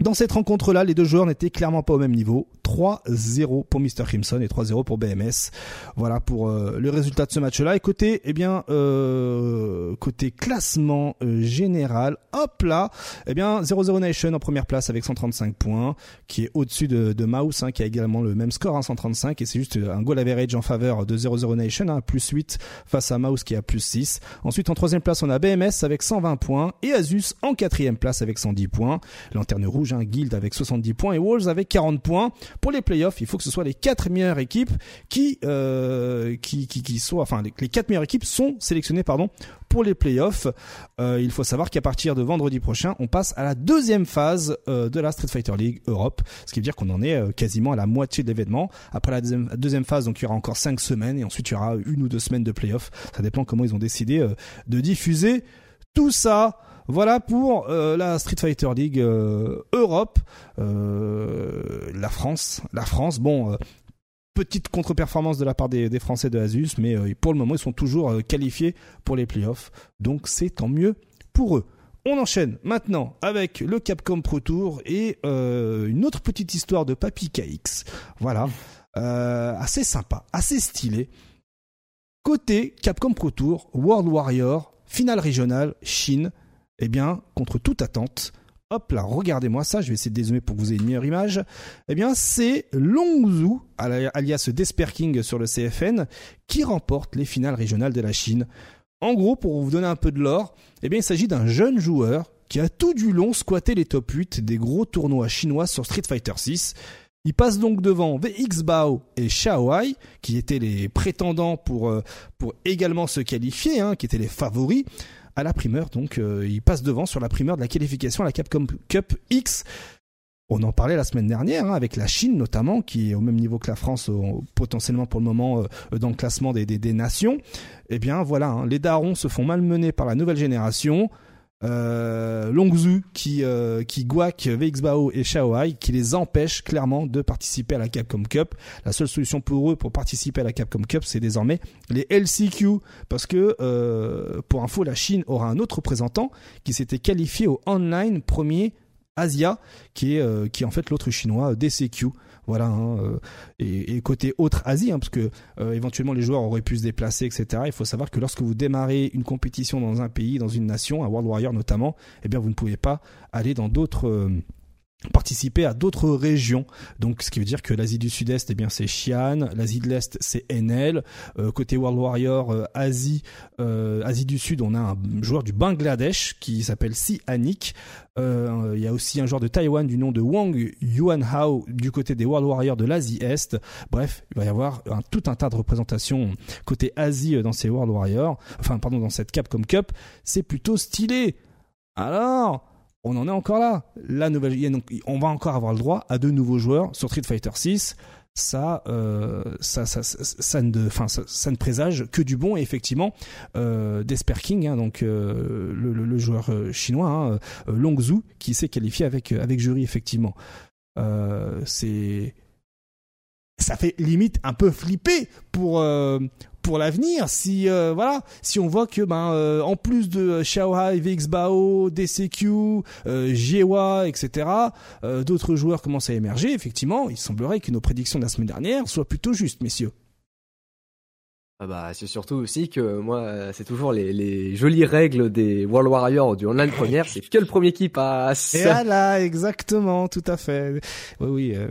dans cette rencontre-là, les deux joueurs n'étaient clairement pas au même niveau. 3-0 pour Mr. Crimson et 3-0 pour BMS. Voilà pour euh, le résultat de ce match-là. Et côté, eh bien, euh, côté classement euh, général, hop là, eh bien, 0-0 Nation en première place avec 135 points, qui est au-dessus de, de Mouse, hein, qui a également le même score, hein, 135, et c'est juste un goal average en faveur de 0-0 Nation, hein, plus 8 face à Mouse qui a plus 6. Ensuite, en troisième place, on a BMS avec 120 points et Asus en quatrième place avec 110 points. Lanterne rouge, un Guild avec 70 points et Walls avec 40 points. Pour les playoffs, il faut que ce soit les quatre meilleures équipes qui, euh, qui, qui, qui enfin, les, quatre meilleures équipes sont sélectionnées, pardon, pour les playoffs. Euh, il faut savoir qu'à partir de vendredi prochain, on passe à la deuxième phase euh, de la Street Fighter League Europe, ce qui veut dire qu'on en est euh, quasiment à la moitié de l'événement. Après la deuxième, deuxième, phase, donc il y aura encore cinq semaines et ensuite il y aura une ou deux semaines de playoffs. Ça dépend comment ils ont décidé euh, de diffuser tout ça. Voilà pour euh, la Street Fighter League euh, Europe, la France, la France. Bon, petite contre-performance de la part des, Français de Asus, mais pour le moment ils sont toujours qualifiés pour les playoffs, donc c'est tant mieux pour eux. On enchaîne maintenant avec le Capcom Pro Tour et une autre petite histoire de Papy KX. Voilà, assez sympa, assez stylé. Côté Capcom Pro Tour, World Warrior, finale régionale, Chine, eh bien, contre toute attente, hop là, regardez-moi ça, je vais essayer de dézoomer pour que vous ayez une meilleure image. Eh bien, c'est Longzhu, alias Desperking sur le CFN, qui remporte les finales régionales de la Chine. En gros, pour vous donner un peu de l'or, eh bien, il s'agit d'un jeune joueur qui a tout du long squatté les top 8 des gros tournois chinois sur Street Fighter 6. Il passe donc devant VX Bao et Xiaowai, qui étaient les prétendants pour, euh, pour également se qualifier, hein, qui étaient les favoris à la primeur. Donc euh, il passe devant sur la primeur de la qualification à la Capcom Cup X. On en parlait la semaine dernière hein, avec la Chine notamment, qui est au même niveau que la France potentiellement pour le moment euh, dans le classement des, nations. Eh bien voilà, hein, les darons se font malmener par la nouvelle génération euh, Longzhu qui euh, qui guac VXBAO et Xiaoai qui les empêche clairement de participer à la Capcom Cup. La seule solution pour eux pour participer à la Capcom Cup, c'est désormais les LCQ parce que euh, pour info, la Chine aura un autre représentant qui s'était qualifié au online premier Asia, qui euh, qui est en fait l'autre chinois DCQ. Voilà. Hein, euh, et, côté autre Asie, hein, parce que euh, éventuellement les joueurs auraient pu se déplacer, etc. Il faut savoir que lorsque vous démarrez une compétition dans un pays, dans une nation, à World Warrior notamment, eh bien vous ne pouvez pas aller dans d'autres participer à d'autres régions. Donc, ce qui veut dire que l'Asie du Sud-Est, eh bien, c'est Xi'an, l'Asie de l'Est, c'est NL. Euh, côté World Warrior, euh, Asie, euh, Asie du Sud, on a un joueur du Bangladesh qui s'appelle Si Anik. Il y a aussi un joueur de Taïwan du nom de Wang Yuanhao du côté des World Warriors de l'Asie Est. Bref, il va y avoir un, tout un tas de représentations côté Asie dans ces World Warriors. Enfin, pardon, dans cette Capcom Cup. C'est plutôt stylé. Alors, on en est encore là. La nouvelle, on va encore avoir le droit à deux nouveaux joueurs sur Street Fighter 6. Ça, euh, ça, ça, ça, ça, ne présage que du bon. Et effectivement, euh, Desper King, hein, donc euh, le, joueur euh, chinois, hein, Longzhu, qui s'est qualifié avec avec jury, effectivement. c'est ça fait limite un peu flipper pour pour l'avenir si euh, voilà si on voit que ben euh, en plus de Xiaohai, VXBAO, DCQ, euh, etc. Euh, d'autres joueurs commencent à émerger. Effectivement, il semblerait que nos prédictions de la semaine dernière soient plutôt justes, messieurs. Ah bah, c'est surtout aussi que moi, c'est toujours les, les, jolies règles des World Warriors du online première, c'est que le premier qui passe. Et voilà, exactement, tout à fait. Oui, oui, euh,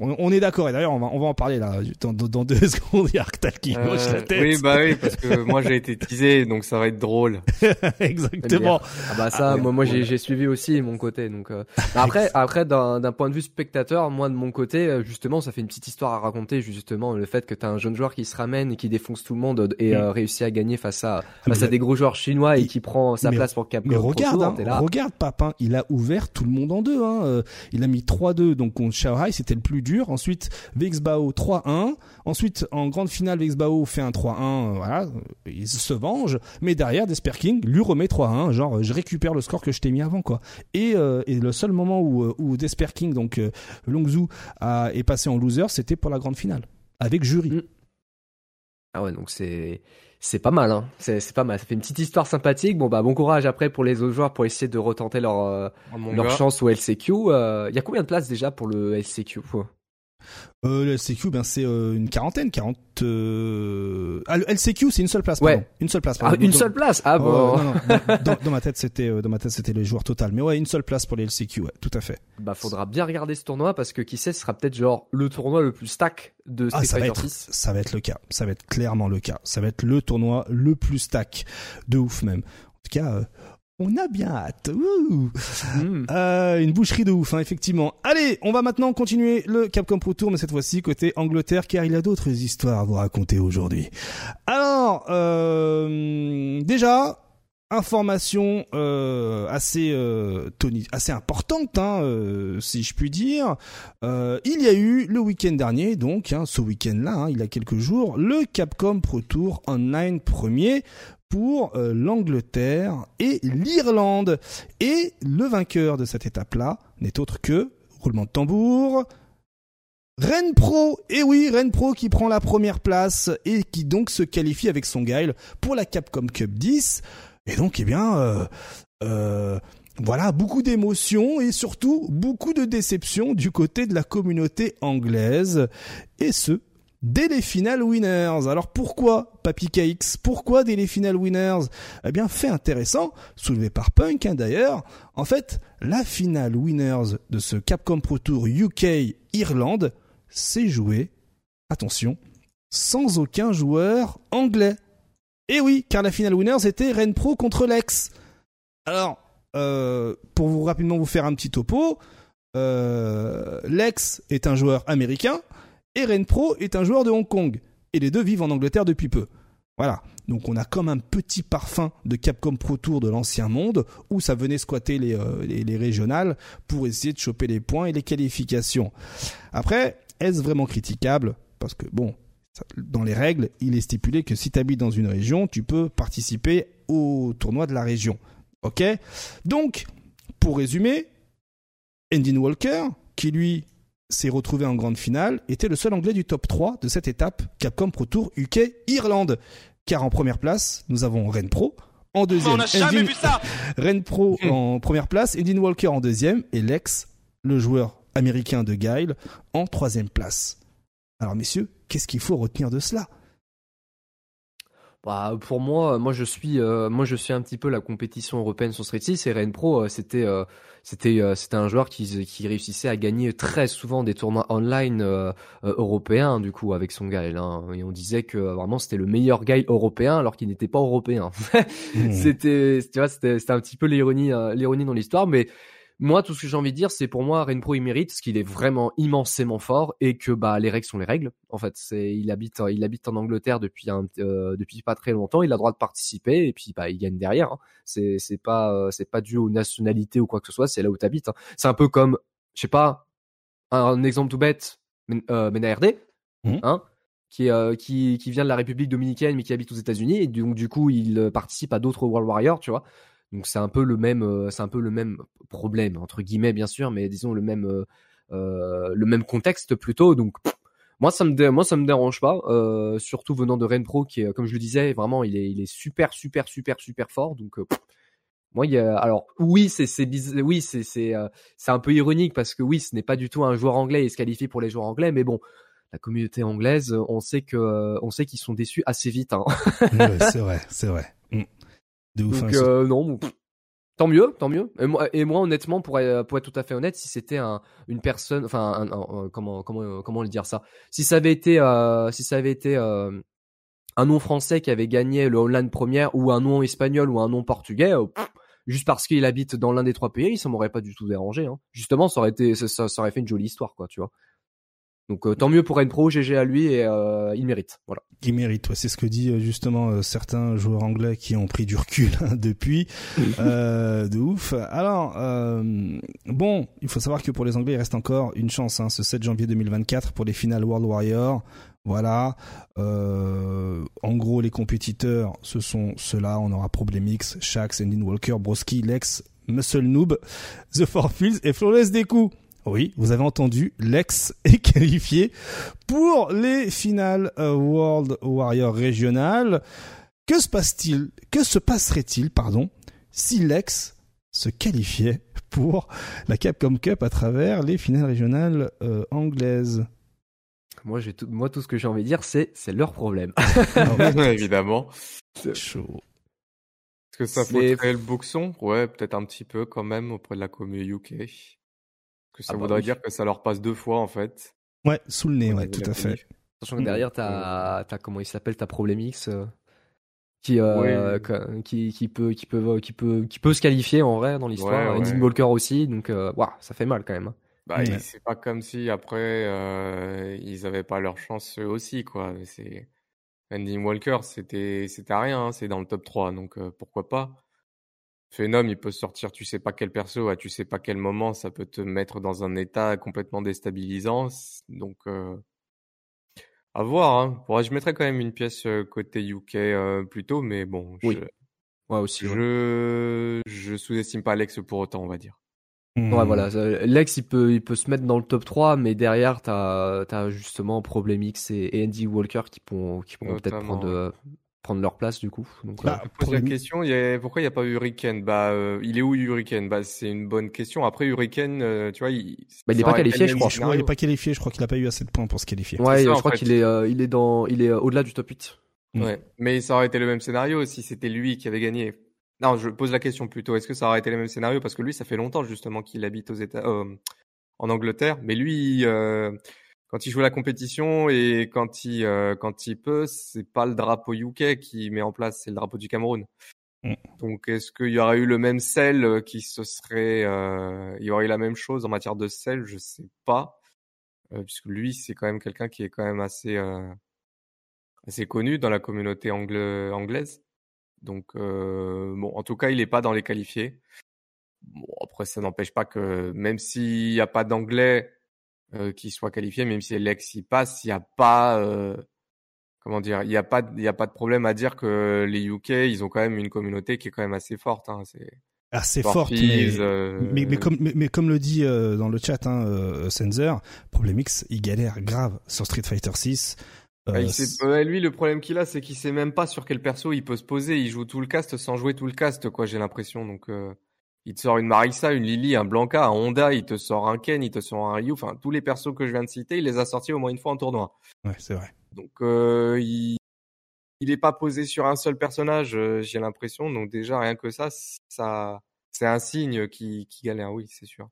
on, est d'accord. Et d'ailleurs, on va, on va en parler là dans, dans deux secondes. Il y a Arctal qui euh, la tête. Oui, bah oui, parce que moi j'ai été teasé, donc ça va être drôle. exactement. Ah bah ça, ah, moi, moi j'ai suivi aussi mon côté. Donc euh... après, après d'un point de vue spectateur, moi de mon côté, euh, justement, ça fait une petite histoire à raconter justement le fait que t'as un jeune joueur qui se ramène et qui défonce tout le monde et mm. euh, réussit à gagner face à ah, face à des gros joueurs chinois et qui prend sa place pour Capcom. Mais regarde, hein, regarde Papin, il a ouvert tout le monde en deux. Hein. Euh, il a mis 3-2 donc contre Shanghai, c'était le plus dur. Ensuite Vexbao 3-1. Ensuite en grande finale Vexbao fait un 3-1. Euh, voilà, il se venge. Mais derrière Desper King lui remet 3-1. Genre je récupère le score que je t'ai mis avant quoi. Et, et le seul moment où, où Desper King donc Longzhu a, est passé en loser, c'était pour la grande finale avec jury. Mm. Ah ouais, donc c'est c'est pas mal, hein. C'est pas mal. Ça fait une petite histoire sympathique. Bon bah bon courage après pour les autres joueurs pour essayer de retenter leur euh, leur chance au LCQ. Il euh, y a combien de places déjà pour le LCQ euh, Le LCQ, ben c'est euh, une quarantaine, 40. Euh... Ah, le LCQ, c'est une seule place. Pardon. Une seule place. Ah, une seule place? Ah bon. dans, ma tête, c'était dans ma tête, c'était les joueurs total. Mais ouais, une seule place pour les LCQ. Ouais, tout à fait. Bah, faudra bien regarder ce tournoi parce que qui sait, ce sera peut-être genre le tournoi le plus stack de ah, ça va être, Ça va être le cas. Ça va être clairement le cas. Ça va être le tournoi le plus stack de ouf même. En tout cas, on a bien hâte. Hmm. Euh, une boucherie de ouf, hein, effectivement. Allez, on va maintenant continuer le Capcom Pro Tour, mais cette fois-ci côté Angleterre, car il y a d'autres histoires à vous raconter aujourd'hui. Alors, euh, déjà, information euh, assez euh, assez importante, hein, euh, si je puis dire. Euh, il y a eu le week-end dernier, donc hein, ce week-end-là, hein, il y a quelques jours, le Capcom Pro Tour Online premier pour euh, l'Angleterre et l'Irlande. Et le vainqueur de cette étape-là n'est autre que, roulement de tambour, Ren Pro, et oui, Ren Pro qui prend la première place et qui donc se qualifie avec son guile pour la Capcom Cup 10. Et donc, eh bien, euh, euh, voilà, beaucoup d'émotions et surtout beaucoup de déceptions du côté de la communauté anglaise. Et ce, dès les finales winners. Alors pourquoi Papy KX Pourquoi dès les finales winners? Eh bien, fait intéressant, soulevé par Punk hein, d'ailleurs. En fait, la finale winners de ce Capcom Pro Tour UK Irlande s'est jouée, attention, sans aucun joueur anglais. Et oui, car la finale winners était Ren Pro contre Lex. Alors, euh, pour vous rapidement vous faire un petit topo, euh, Lex est un joueur américain et Pro est un joueur de Hong Kong. Et les deux vivent en Angleterre depuis peu. Voilà. Donc on a comme un petit parfum de Capcom Pro Tour de l'ancien monde où ça venait squatter les, euh, les, régionales pour essayer de choper les points et les qualifications. Après, est-ce vraiment critiquable? Parce que bon, dans les règles, il est stipulé que si tu habites dans une région, tu peux participer au tournoi de la région. Ok? Donc, pour résumer, Endin Walker, qui lui s'est retrouvé en grande finale, était le seul anglais du top 3 de cette étape Capcom Pro Tour UK Irlande. Car en première place, nous avons Ren Pro. En deuxième, on jamais vu ça Ren Pro hmm. en première place, Edin Walker en deuxième et Lex, le joueur américain de Guile, en troisième place. Alors messieurs, qu'est-ce qu'il faut retenir de cela? Bah, pour moi, moi je suis, euh, moi je suis un petit peu la compétition européenne sur Street 6 et Ren Pro, euh, c'était, euh, c'était, c'était un joueur qui, qui réussissait à gagner très souvent des tournois online européens du coup avec son guile. Hein. et on disait que vraiment c'était le meilleur guile européen alors qu'il n'était pas européen. Mmh. c'était, tu vois, c'était, c'était un petit peu l'ironie, l'ironie dans l'histoire, mais moi, tout ce que j'ai envie de dire, c'est pour moi, Renpro, il mérite, parce qu'il est vraiment immensément fort et que bah les règles sont les règles. En fait, c'est il habite, il habite en Angleterre depuis un, euh, depuis pas très longtemps. Il a le droit de participer et puis bah il gagne derrière. Hein. C'est c'est pas euh, c'est pas dû aux nationalités ou quoi que ce soit. C'est là où t'habites. Hein. C'est un peu comme, je sais pas, un, exemple tout bête, euh, Mena mmh. hein, qui, euh, qui qui vient de la République dominicaine mais qui habite aux États-Unis et donc du coup il participe à d'autres World Warriors, tu vois. Donc c'est un peu le même, euh, c'est un peu le même problème entre guillemets bien sûr, mais disons le même, euh, euh le même contexte plutôt. Donc moi ça me moi ça me dérange pas, euh, surtout venant de Renpro qui est comme je le disais vraiment il est il est super super super super fort. Donc moi il y a alors oui c'est c'est oui c'est c'est c'est un peu ironique parce que oui ce n'est pas du tout un joueur anglais et se qualifie pour les joueurs anglais, mais bon la communauté anglaise, on sait que on sait qu'ils sont déçus assez vite. Hein. c'est vrai, c'est vrai. Donc hein, euh, non, tant mieux, tant mieux. Et moi, et moi honnêtement, pour, être, pour être tout à fait honnête, si c'était un, une personne, enfin, un, comment comment comment le dire ça? Si ça avait été, euh, si ça avait été euh, un nom français qui avait gagné le Online Première ou un nom espagnol ou un nom portugais. juste parce qu'il habite dans l'un des trois pays, ça m'aurait pas du tout dérangé. Hein. Justement, ça aurait été, ça, ça, aurait fait une jolie histoire, quoi, tu vois. Donc euh, tant mieux pour Pro, GG à lui et euh, il mérite. Voilà. Il mérite, ouais, c'est ce que dit euh, justement certains joueurs anglais qui ont pris du recul hein, depuis, de ouf. Alors bon, il faut savoir que pour les Anglais, il reste encore une chance, hein, ce 7 janvier 2024 pour les finales World Warrior. Voilà. en gros, les compétiteurs, ce sont ceux-là. On aura Problemix, Shax, Endin Walker, Broski, Lex, Muscle Noob, The Four Fields et Flawless Deku. Oui, vous avez entendu, Lex est qualifié pour les finales euh, World Warrior régionales. Que se passe-t-il? Que se passerait-il, pardon, si Lex se qualifiait pour la Capcom Cup à travers les finales régionales euh, anglaises? Moi, j'ai tout, moi, tout ce que j'ai envie de dire, c'est, c'est leur problème. Évidemment. C'est chaud. Est-ce que ça faudrait le boxon? Ouais, peut-être un petit peu quand même auprès de la commune UK. Que ça ah bah voudrait dire que ça leur passe deux fois en fait. Ouais, sous le nez, ouais, tout à fait. Sachant que derrière, t'as, as, comment il s'appelle, ta Problemix, euh, qui, euh, qui, qui peut, qui peut, qui peut, qui peut se qualifier en vrai dans l'histoire. Ouais, Walker aussi, donc, euh, ça fait mal quand même. Hein. Bah, c'est pas comme si après euh, ils avaient pas leur chance eux aussi, quoi. C'est Andy Walker, c'était, c'était rien, hein, c'est dans le top 3, donc euh, pourquoi pas. Phenom, il peut sortir, tu sais pas quel perso, à tu sais pas quel moment, ça peut te mettre dans un état complètement déstabilisant, donc. Euh, à voir. Hein. je mettrais quand même une pièce côté UK euh, plutôt, mais bon. Oui. Je, aussi. Je, je sous-estime pas Alex pour autant, on va dire. Ouais, voilà. Lex, il peut, il peut se mettre dans le top 3, mais derrière, t'as as justement Problemix et, et Andy Walker qui pourront, qui pourront peut-être prendre, prendre leur place du coup. Donc, bah, euh, pose la question, il y a, pourquoi il n'y a pas Hurricane? Bah, euh, il est où Hurricane? Bah, c'est une bonne question. Après Hurricane, euh, tu vois, il, bah, il est pas qualifié, je crois. Il est pas qualifié. Je crois qu'il a pas eu assez de points pour se qualifier. Ouais, je crois qu'il est, euh, il est dans, il est au-delà du top 8. Mm. Ouais, mais ça aurait été le même scénario si c'était lui qui avait gagné. Non, je pose la question plutôt. Est-ce que ça aurait été le même scénario? Parce que lui, ça fait longtemps justement qu'il habite aux États, en Angleterre. Mais lui, quand il joue la compétition et quand il euh, quand il peut, c'est pas le drapeau UK qui met en place, c'est le drapeau du Cameroun. Mm. Donc est-ce qu'il y aurait eu le même sel euh, qui se serait euh, il y aurait eu la même chose en matière de sel, je sais pas. puisque lui, c'est quand même quelqu'un qui est quand même assez assez connu dans la communauté anglaise. Donc bon, en tout cas, il est pas dans les qualifiés. Bon, après ça n'empêche pas que même s'il n'y a pas d'anglais euh, qui soit qualifié, même si l'ex y passe, il n'y a pas, euh, comment dire, il n'y a pas, il y a pas de problème à dire que les UK, ils ont quand même une communauté qui est quand même assez forte. Hein, c'est assez forte, mais, euh, mais, mais, comme, mais, comme le dit euh, dans le chat hein, euh, Sensor, Problemix, il galère grave sur Street Fighter 6. Ah, lui, le problème qu'il a, c'est qu'il sait même pas sur quel perso il peut se poser. Il joue tout le cast sans jouer tout le cast, quoi. J'ai l'impression. Donc, il te sort une Marissa, une Lily, un Blanca, un Honda, il te sort un Ken, il te sort un Ryu, enfin tous les persos que je viens de citer, il les a sortis au moins une fois en tournoi. Ouais, c'est vrai. Donc euh, il il est pas posé sur un seul personnage, euh, j'ai l'impression. Donc déjà rien que ça, ça c'est un signe qui qui galère, oui, c'est sûr.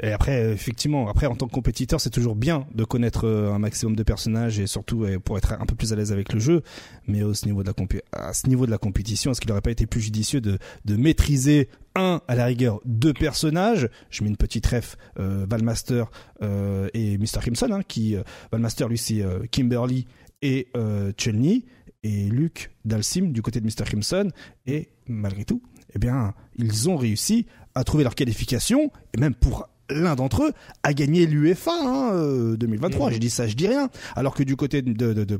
Et après, effectivement, après en tant que compétiteur, c'est toujours bien de connaître euh, un maximum de personnages et surtout pour être un peu plus à l'aise avec le jeu. Mais au niveau de la à ce niveau de la compétition, est-ce qu'il n'aurait pas été plus judicieux de, de maîtriser un à la rigueur deux personnages. Je mets une petite ref euh, Valmaster euh, et Mr Crimson, hein, qui euh, Valmaster lui c'est euh, Kimberly et euh, Chelny et Luke Dalsim du côté de Mr Crimson. Et malgré tout, eh bien, ils ont réussi à trouver leur qualification, et même pour l'un d'entre eux, à gagner l'UEFA hein, 2023. Mmh. Je dis ça, je dis rien. Alors que du côté de, de, de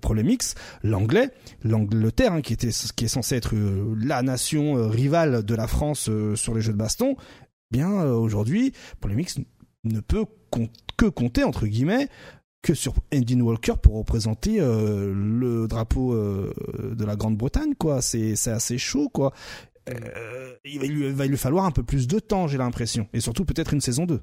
l'anglais, l'Angleterre, hein, qui était, qui est censé être euh, la nation euh, rivale de la France euh, sur les jeux de baston, bien aujourd'hui, Problemix ne peut que compter entre guillemets que sur Endin Walker pour représenter le drapeau de la Grande-Bretagne quoi c'est c'est assez chaud quoi euh, il va lui, va lui, falloir un peu plus de temps, j'ai l'impression. Et surtout peut-être une saison 2.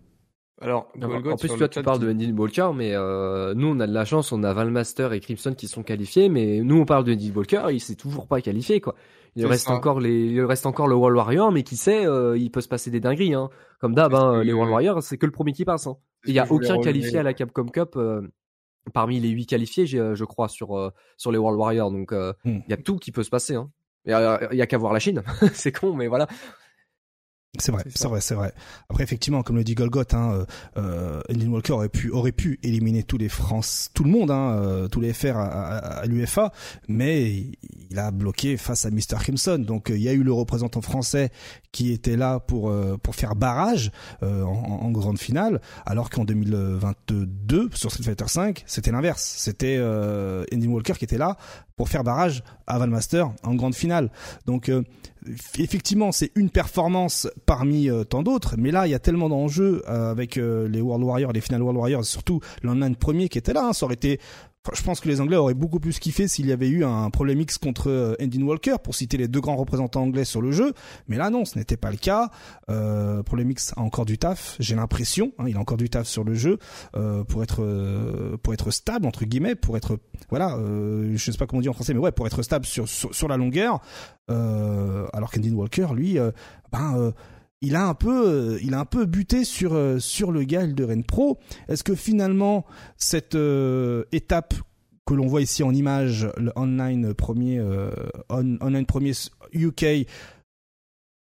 Alors, en plus, toi, tu parles de Andy Walker, mais euh, nous, on a de la chance, on a Valmaster et Crimson qui sont qualifiés, mais nous, on parle de Andy Walker, il s'est toujours pas qualifié, quoi. Il reste encore les, il reste encore le World Warrior, mais qui sait, euh, il peut se passer des dingueries, hein. Comme d'hab, hein, les World Warriors, c'est que le premier qui passe. Hein. Il y a aucun qualifié à la Capcom Cup euh, parmi les huit qualifiés, je crois, sur sur les World Warriors. Donc, hmm. il y a tout qui peut se passer. Hein. Il y a, qu'à voir la Chine. c'est con, mais voilà. C'est vrai, c'est vrai, c'est vrai. Après, effectivement, comme le dit Golgoth, hein, euh, Walker aurait pu aurait pu éliminer tous les France, tout le monde, hein, euh, tous les FR à, à, l'UFA, mais il a bloqué face à Mr Crimson. Donc, euh, il y a eu le représentant français qui était là pour euh, pour faire barrage en, en, grande finale, alors qu'en 2022 sur Street Fighter 5, c'était l'inverse. C'était euh, Walker qui était là pour faire barrage à Valmaster en grande finale. Donc effectivement, c'est une performance parmi euh, tant d'autres, mais là, il y a tellement d'enjeux euh, avec euh, les World Warriors, les Final World Warriors, surtout l'online premier qui était là. Hein. ça aurait été je pense que les Anglais auraient beaucoup plus kiffé s'il y avait eu un problème X contre euh, Andy Walker, pour citer les deux grands représentants anglais sur le jeu. Mais là, non, ce n'était pas le cas. Euh, problème X a encore du taf, j'ai l'impression. Hein, il a encore du taf sur le jeu euh, pour être euh, pour être stable entre guillemets, pour être voilà, euh, je sais pas comment dire en français, mais ouais, pour être stable sur sur, sur la longueur. Euh, alors qu'Andy Walker, lui, ben il a un peu, il a un peu buté sur sur le gars de Rennes Pro. Est-ce que finalement cette étape que l'on voit ici en image, le online premier, online premier UK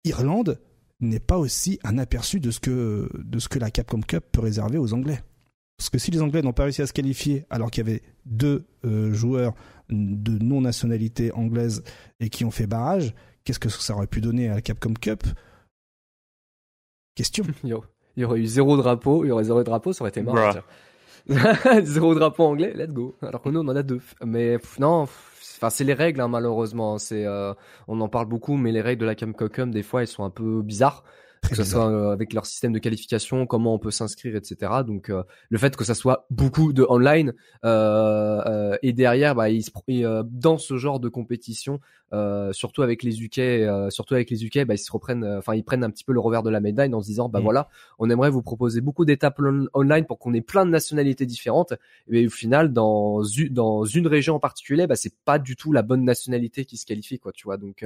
Irlande, n'est pas aussi un aperçu de ce que de ce que la Capcom Cup peut réserver aux Anglais? Parce que si les Anglais n'ont pas réussi à se qualifier alors qu'il y avait deux joueurs de non nationalité anglaise et qui ont fait barrage, qu'est-ce que ça aurait pu donner à la Capcom Cup? Question. Il y aurait eu zéro drapeau, il y aurait zéro drapeau, ça aurait été marrant. zéro drapeau anglais, let's go. Alors que nous, on en a deux. Mais non, enfin c'est les règles hein, malheureusement. C'est, euh, on en parle beaucoup, mais les règles de la Capcom des fois, elles sont un peu bizarres que ce soit euh, avec leur système de qualification, comment on peut s'inscrire, etc. Donc euh, le fait que ça soit beaucoup de online euh, euh et derrière, bah, ils dans ce genre de compétition, surtout avec les UK, surtout avec les UK, bah, ils se reprennent, enfin ils prennent un petit peu le revers de la médaille en se disant, bah mm. voilà, on aimerait vous proposer beaucoup d'étapes online pour qu'on ait plein de nationalités différentes, mais au final, dans dans une région en particulier, bah c'est pas du tout la bonne nationalité qui se qualifie, quoi, tu vois. Donc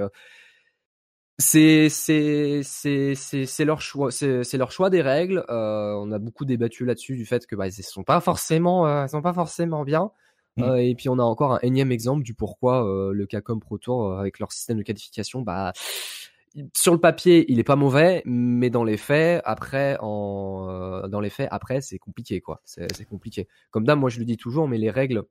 c'est c'est c'est c'est leur choix c'est leur choix des règles. Euh, on a beaucoup débattu là-dessus du fait que bah ils sont pas forcément euh, sont pas forcément bien. Mm. euh, et puis on a encore un énième exemple du pourquoi euh, le Capcom Pro Tour euh, avec leur système de qualification bah sur le papier il est pas mauvais mais dans les faits après en dans les faits après c'est compliqué quoi. C'est compliqué. Comme d'hab moi je le dis toujours mais les règles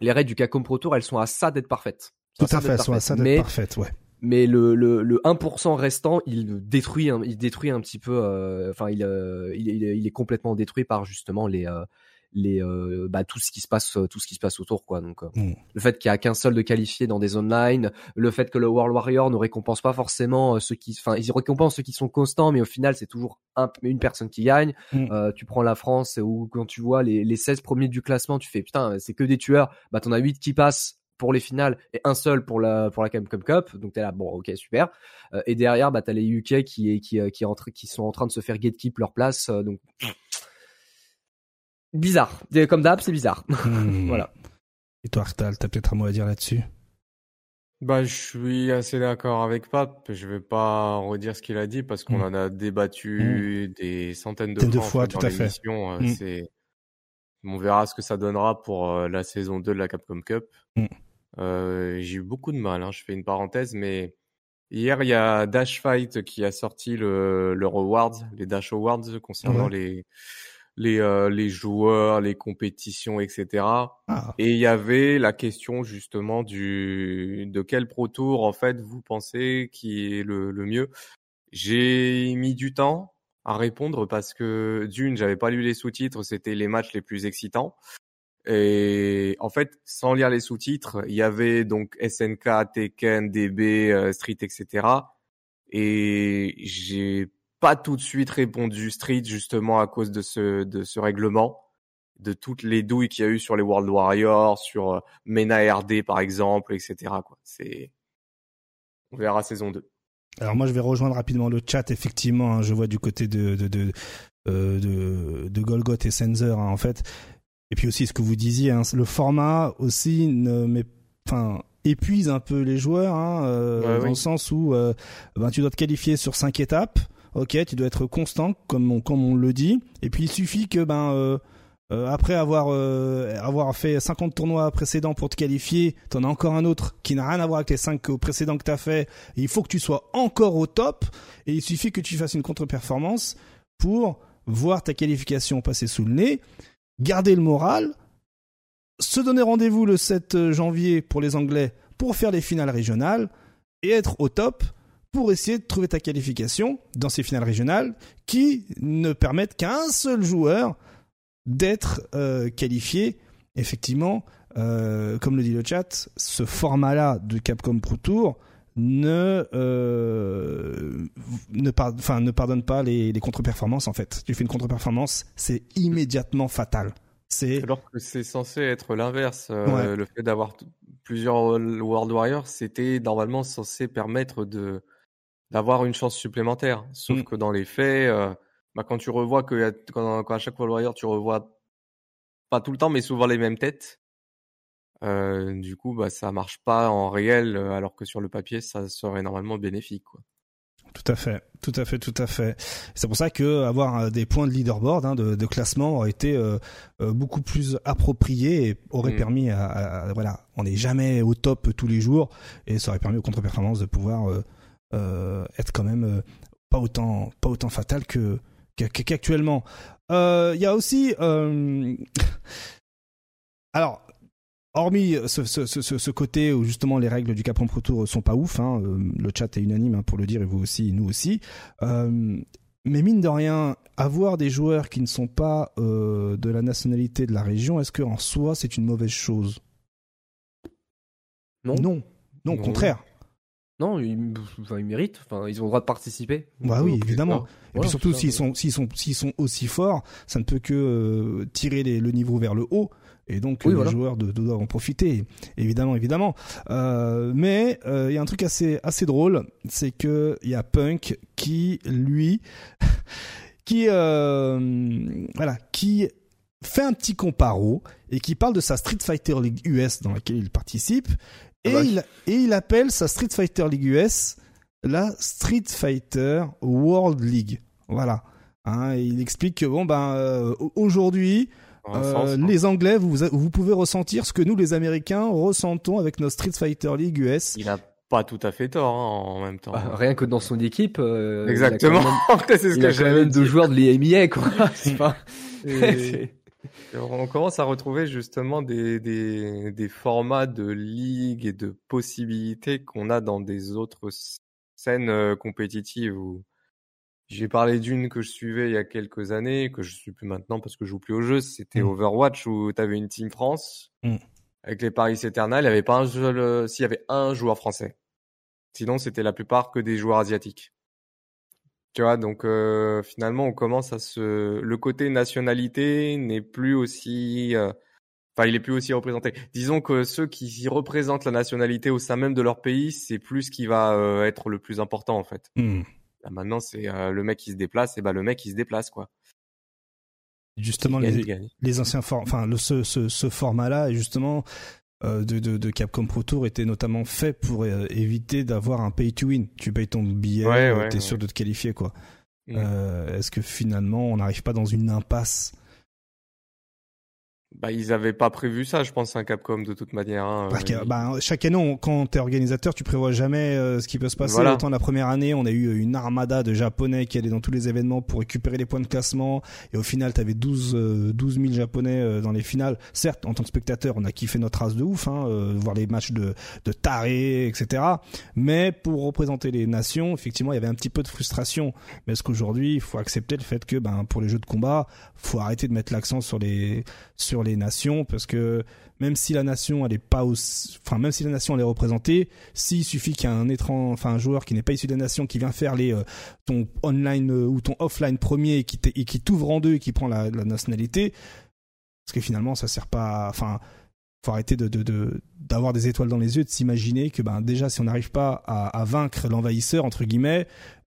les règles du Capcom Pro Tour elles sont à ça d'être parfaites. Tout à fait elles sont à ça d'être parfaites ouais mais le, le, le 1% restant, il détruit, il détruit un petit peu. Euh, enfin, il, euh, il, il, est complètement détruit par justement les, euh, les, bah, tout ce qui se passe, tout ce qui se passe autour, quoi. Donc, mm. le fait qu'il y a qu'un seul de qualifié dans des online, le fait que le World Warrior ne récompense pas forcément ceux qui, enfin, ils récompensent ceux qui sont constants, mais au final, c'est toujours un, une personne qui gagne. Mm. tu prends la France ou quand tu vois les, les 16 premiers du classement, tu fais putain, c'est que des tueurs. Bah, t'en as 8 qui passent pour les finales et un seul pour la pour la Capcom Cup. Donc t'es là, bon, ok, super. Euh, et derrière, bah t'as les UK qui qui euh, qui, qui sont en train de se faire gatekeep leur place. Euh, donc bizarre. Comme d'hab, c'est bizarre. Hmm. voilà. Et toi, Artal, t'as peut-être un mot à dire là-dessus? Bah, je suis assez d'accord avec Pape. Je vais pas redire ce qu'il a dit parce qu'on hmm. en a débattu hmm. des centaines de, fois, tout à fait. C'est, on verra ce que ça donnera pour la saison 2 de la Capcom Cup. Euh, j'ai eu beaucoup de mal, hein, je fais une parenthèse, mais hier, il y a Dash Fight qui a sorti le, le Awards, les Dash Awards concernant les, les, euh, les joueurs, les compétitions, etc. Ah. Et il y avait la question justement du de quel Pro Tour en fait vous pensez qui est le, le mieux? J'ai mis du temps à répondre parce que d'une, j'avais pas lu les sous-titres, c'était les matchs les plus excitants. Et en fait, sans lire les sous-titres, il y avait donc SNK, Tekken, DB, euh, Street, etc. Et j'ai pas tout de suite répondu Street justement à cause de ce de ce règlement, de toutes les douilles qu'il y a eu sur les World Warriors, sur euh, Mena RD par exemple, etc. Quoi. C'est on verra saison 2. Alors moi je vais rejoindre rapidement le chat. Effectivement, hein, je vois du côté de de de, euh, de, de Golgoth et Sensor hein, en fait et puis aussi ce que vous disiez, hein, le format aussi ne met, enfin épuise un peu les joueurs, hein, euh, dans le sens où euh, ben, tu dois te qualifier sur cinq étapes. Ok, tu dois être constant comme on, comme on le dit. Et puis il suffit que ben euh, euh après avoir avoir fait 50 tournois précédents pour te qualifier, t'en as encore un autre qui n'a rien à voir avec les 5 précédents que t'as fait. il faut que tu sois encore au top. Et il suffit que tu fasses une contre-performance pour voir ta qualification passer sous le nez garder le moral, se donner rendez-vous le 7 janvier pour les Anglais pour faire les finales régionales et être au top pour essayer de trouver ta qualification dans ces finales régionales qui ne permettent qu'à un seul joueur d'être euh, qualifié. Effectivement, euh, comme le dit le chat, ce format-là de Capcom Pro Tour ne euh, ne, ne pardonne pas les, les contre-performances en fait. Tu fais une contre-performance, c'est immédiatement fatal. C'est alors que c'est censé être l'inverse. Euh, le fait d'avoir plusieurs World Warriors, c'était normalement censé permettre de d'avoir une chance supplémentaire. Sauf mm. que dans les faits, euh, bah, quand tu revois que quand, à chaque World Warrior tu revois pas tout le temps, mais souvent les mêmes têtes. Euh, du coup, bah, ça marche pas en réel, alors que sur le papier, ça serait normalement bénéfique. Quoi. Tout à fait, tout à fait, tout à fait. C'est pour ça que avoir euh, des points de leaderboard, hein, de, de, classement, aurait été euh, euh, beaucoup plus approprié et aurait mm. permis à, voilà, on n'est jamais au top tous les jours et ça aurait permis aux contre-performances de pouvoir euh, être quand même pas autant, pas autant fatal que qu'actuellement. Il y a aussi, alors hormis ce, ce, ce, ce, côté où justement les règles du Capron Pro Tour sont pas ouf, hein, euh, le chat est unanime hein, pour le dire et vous aussi, nous aussi. Euh, mais mine de rien, avoir des joueurs qui ne sont pas euh, de la nationalité de la région, est-ce que en soi c'est une mauvaise chose? Non. Non, non, au contraire. Non, ils, enfin, ils méritent. Enfin, ils ont le droit de participer. Bah oui, évidemment. et puis surtout, s'ils sont, s'ils sont, s'ils sont aussi forts, ça ne peut que euh, tirer les, le niveau vers le haut. Et donc les joueurs de, doivent en profiter, évidemment, évidemment. Euh, mais euh, il y a un truc assez assez drôle, c'est que il y a Punk qui lui, qui euh, voilà, qui fait un petit comparo et qui parle de sa Street Fighter League US dans laquelle il participe ah et, bah, il, et il appelle sa Street Fighter League US la Street Fighter World League. Voilà. Hein, il explique que bon ben aujourd'hui euh, les Anglais, vous, vous pouvez ressentir ce que nous, les Américains, ressentons avec nos Street Fighter League US. Il a pas tout à fait tort hein, en même temps. Bah, rien que dans son équipe. Euh, Exactement. c'est ce il a quand même deux joueurs de quoi. pas... on commence à retrouver justement des, des, des formats de ligue et de possibilités qu'on a dans des autres scènes euh, compétitives où j'ai parlé d'une que je suivais il y a quelques années, que je suis plus maintenant parce que je joue plus au jeu. C'était mmh. Overwatch où tu avais une team France mmh. avec les Paris Eternal. Il y avait pas un seul, euh, s'il y avait un joueur français. Sinon, c'était la plupart que des joueurs asiatiques. Tu vois, donc euh, finalement, on commence à se, le côté nationalité n'est plus aussi, euh, enfin, il est plus aussi représenté. Disons que ceux qui représentent la nationalité au sein même de leur pays, c'est plus ce qui va être le plus important en fait. Mmh. Bah, maintenant, c'est le mec qui se déplace, et bah le mec qui se déplace, quoi. Justement, les, les, anciens formes, enfin, le, ce, ce, ce format-là, justement, euh, de, de, de, Capcom Pro Tour était notamment fait pour éviter d'avoir un pay to win. Tu payes ton billet, ouais, t'es sûr de te qualifier, quoi. Mmh. Euh, Est-ce que finalement, on n'arrive pas dans une impasse bah, ils avaient pas prévu ça, je pense, un Capcom de toute manière. Hein. Bah, bah, chaque année, on, quand t'es organisateur, tu prévois jamais euh, ce qui peut se passer. Voilà. Autant la première année, on a eu une armada de Japonais qui allaient dans tous les événements pour récupérer les points de classement. Et au final, t'avais 12, euh, 12 000 Japonais euh, dans les finales. Certes, en tant que spectateur, on a kiffé notre race de ouf, hein, euh, voir les matchs de, de tarés, etc. Mais pour représenter les nations, effectivement, il y avait un petit peu de frustration. Mais est-ce qu'aujourd'hui, il faut accepter le fait que, ben, pour les jeux de combat, faut arrêter de mettre l'accent sur les sur les nations parce que même si la nation elle est pas enfin même si la nation elle est représentée, s'il suffit qu'il y ait un étrange, enfin un joueur qui n'est pas issu de la nation qui vient faire les euh, ton online euh, ou ton offline premier et qui et qui t'ouvre en deux et qui prend la, nationalité, parce que finalement ça sert pas, enfin faut arrêter de d'avoir des étoiles dans les yeux, de s'imaginer que ben déjà si on n'arrive pas à, vaincre l'envahisseur entre guillemets,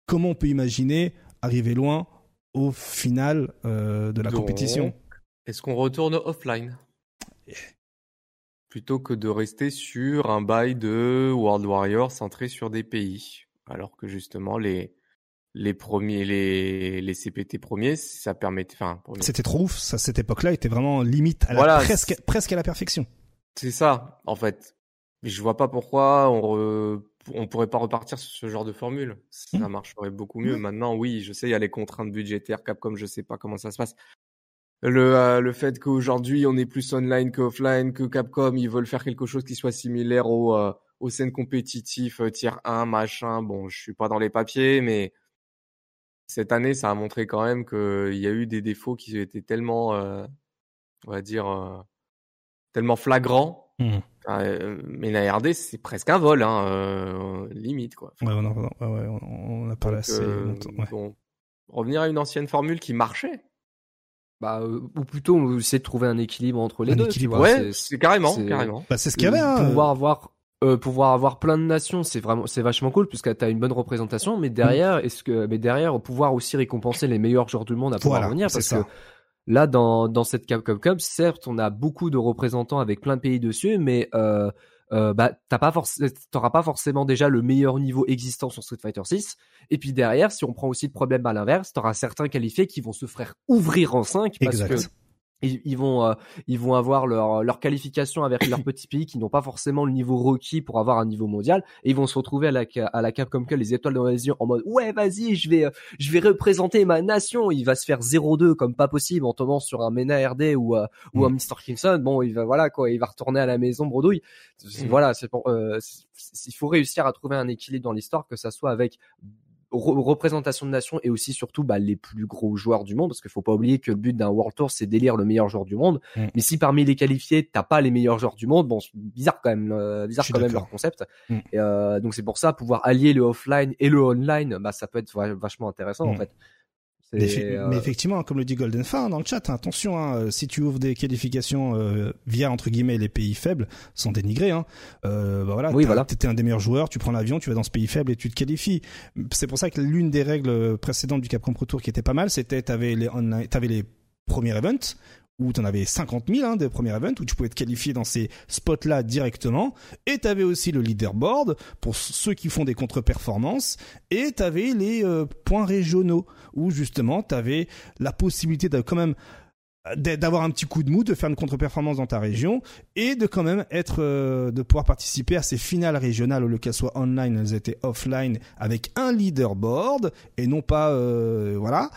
comment on peut imaginer arriver loin au final euh, de la compétition? Est-ce qu'on retourne offline? Plutôt que de rester sur un bail de World Warrior centré sur des pays. Alors que justement, les, les premiers, les, les CPT premiers, ça permettait, enfin, c'était trop ouf, ça, cette époque-là était vraiment limite à la, presque, presque à la perfection. C'est ça, en fait. Je vois pas pourquoi on on pourrait pas repartir sur ce genre de formule. Ça mmh. marcherait beaucoup mieux. Maintenant, oui, je sais, il y a les contraintes budgétaires, Capcom, je sais pas comment ça se passe le, euh, le fait qu'aujourd'hui on est plus online qu'offline, que Capcom, ils veulent faire quelque chose qui soit similaire au, euh, aux scènes compétitives, euh, tier 1, machin. Bon, je suis pas dans les papiers, mais cette année, ça a montré quand même qu'il y a eu des défauts qui étaient tellement, on va dire, tellement flagrants. Mmh. mais la RD, c'est presque un vol, hein, limite quoi. ouais, on, ouais, ouais, on, a pas assez Bon, revenir à une ancienne formule qui marchait bah, ou plutôt essayer de trouver un équilibre entre les un deux. Équilibre, ouais, c'est carrément, carrément. Bah, c'est ce qu'il y avait. Hein. Pouvoir avoir euh, pouvoir avoir plein de nations, c'est vraiment, c'est vachement cool puisque t'as une bonne représentation. Mais derrière, est-ce que, mais derrière, pouvoir aussi récompenser les meilleurs joueurs du monde à pouvoir voilà, revenir parce ça. que là, dans dans cette Capcom Cup, certes, on a beaucoup de représentants avec plein de pays dessus, mais euh, euh, bah t'as pas t'auras pas forcément déjà le meilleur niveau existant sur Street Fighter 6. Et puis derrière, si on prend aussi le problème à l'inverse, t'auras certains qualifiés qui vont se faire ouvrir en 5 parce que ils, ils vont euh, ils vont avoir leur leur qualification avec leur petit pays qui n'ont pas forcément le niveau requis pour avoir un niveau mondial. Et ils vont se retrouver à la à la Capcom Cup les étoiles dans les yeux en mode ouais vas-y je vais euh, je vais représenter ma nation. Il va se faire 0-2 comme pas possible en tombant sur un Mena RD ou euh, ou un Mr Kimson bon il va voilà quoi il va retourner à la maison bredouille. Mm. voilà c'est pour euh, il faut réussir à trouver un équilibre dans l'histoire que ça soit avec re- représentation de nation et aussi surtout bah, les plus gros joueurs du monde parce qu'il faut pas oublier que le but d'un World Tour c'est d'élire le meilleur joueur du monde Mm. mais si parmi les qualifiés t'as pas les meilleurs joueurs du monde bon bizarre quand même euh, bizarre quand même leur concept Mm. et, euh, donc c'est pour ça pouvoir allier le offline et le online bah ça peut être va- vachement intéressant en Mm. fait Mais, euh, mais effectivement, comme le dit Golden Fin dans le chat, hein, attention, hein, euh, si tu ouvres des qualifications euh, via entre guillemets les pays faibles, sans dénigrer, hein, euh, bah voilà, Oui, voilà. t'étais un des meilleurs joueurs, tu prends l'avion, tu vas dans ce pays faible et tu te qualifies. C'est pour ça que l'une des règles précédentes du Capcom Pro Tour qui était pas mal, c'était t'avais les online, t'avais les premiers events où t'en avais 50 000 hein, des premiers events où tu pouvais te qualifier dans ces spots-là directement et t'avais aussi le leaderboard pour ceux qui font des contre-performances et t'avais les euh, points régionaux où justement t'avais la possibilité de quand même d'a- d'avoir un petit coup de mou, de faire une contre-performance dans ta région et de quand même être, euh, de pouvoir participer à ces finales régionales, au lieu qu'elles soient online, elles étaient offline avec un leaderboard et non pas, euh, voilà.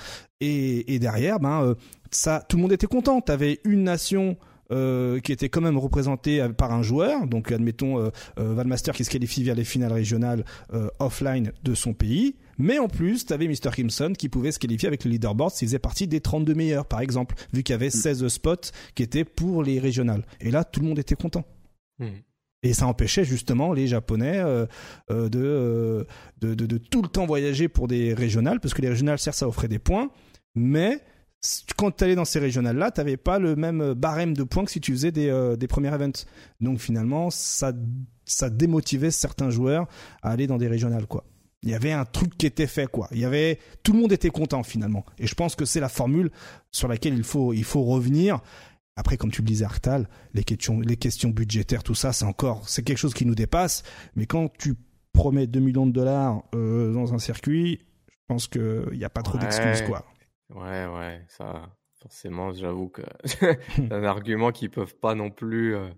Et, et derrière, ben, euh, ça, tout le monde était content. T'avais une nation euh, qui était quand même représentée euh, par un joueur, donc admettons euh, euh, Valmaster qui se qualifie vers les finales régionales offline de son pays, mais en plus t'avais Mr. Crimson qui pouvait se qualifier avec le leaderboard s'il faisait partie des 32 meilleurs par exemple, vu qu'il y avait 16 spots qui étaient pour les régionales. Et là tout le monde était content. Hmm. Et ça empêchait justement les Japonais euh, euh, de, euh, de, de, de tout le temps voyager pour des régionales, parce que les régionales, certes, ça offrait des points, mais quand tu allais dans ces régionales-là, tu n'avais pas le même barème de points que si tu faisais des, euh, des premiers events. Donc finalement, ça, ça démotivait certains joueurs à aller dans des régionales, quoi. Il y avait un truc qui était fait, quoi. Il y avait, tout le monde était content finalement. Et je pense que c'est la formule sur laquelle il faut, il faut revenir. Après, comme tu le disais, Arctal, les questions, les questions budgétaires, tout ça, c'est encore, c'est quelque chose qui nous dépasse. Mais quand tu promets 2 millions de dollars euh, dans un circuit, je pense qu'il n'y a pas trop Ouais. d'excuses, quoi. Ouais, ouais, ça, forcément, j'avoue que c'est un argument qu'ils peuvent pas non plus euh,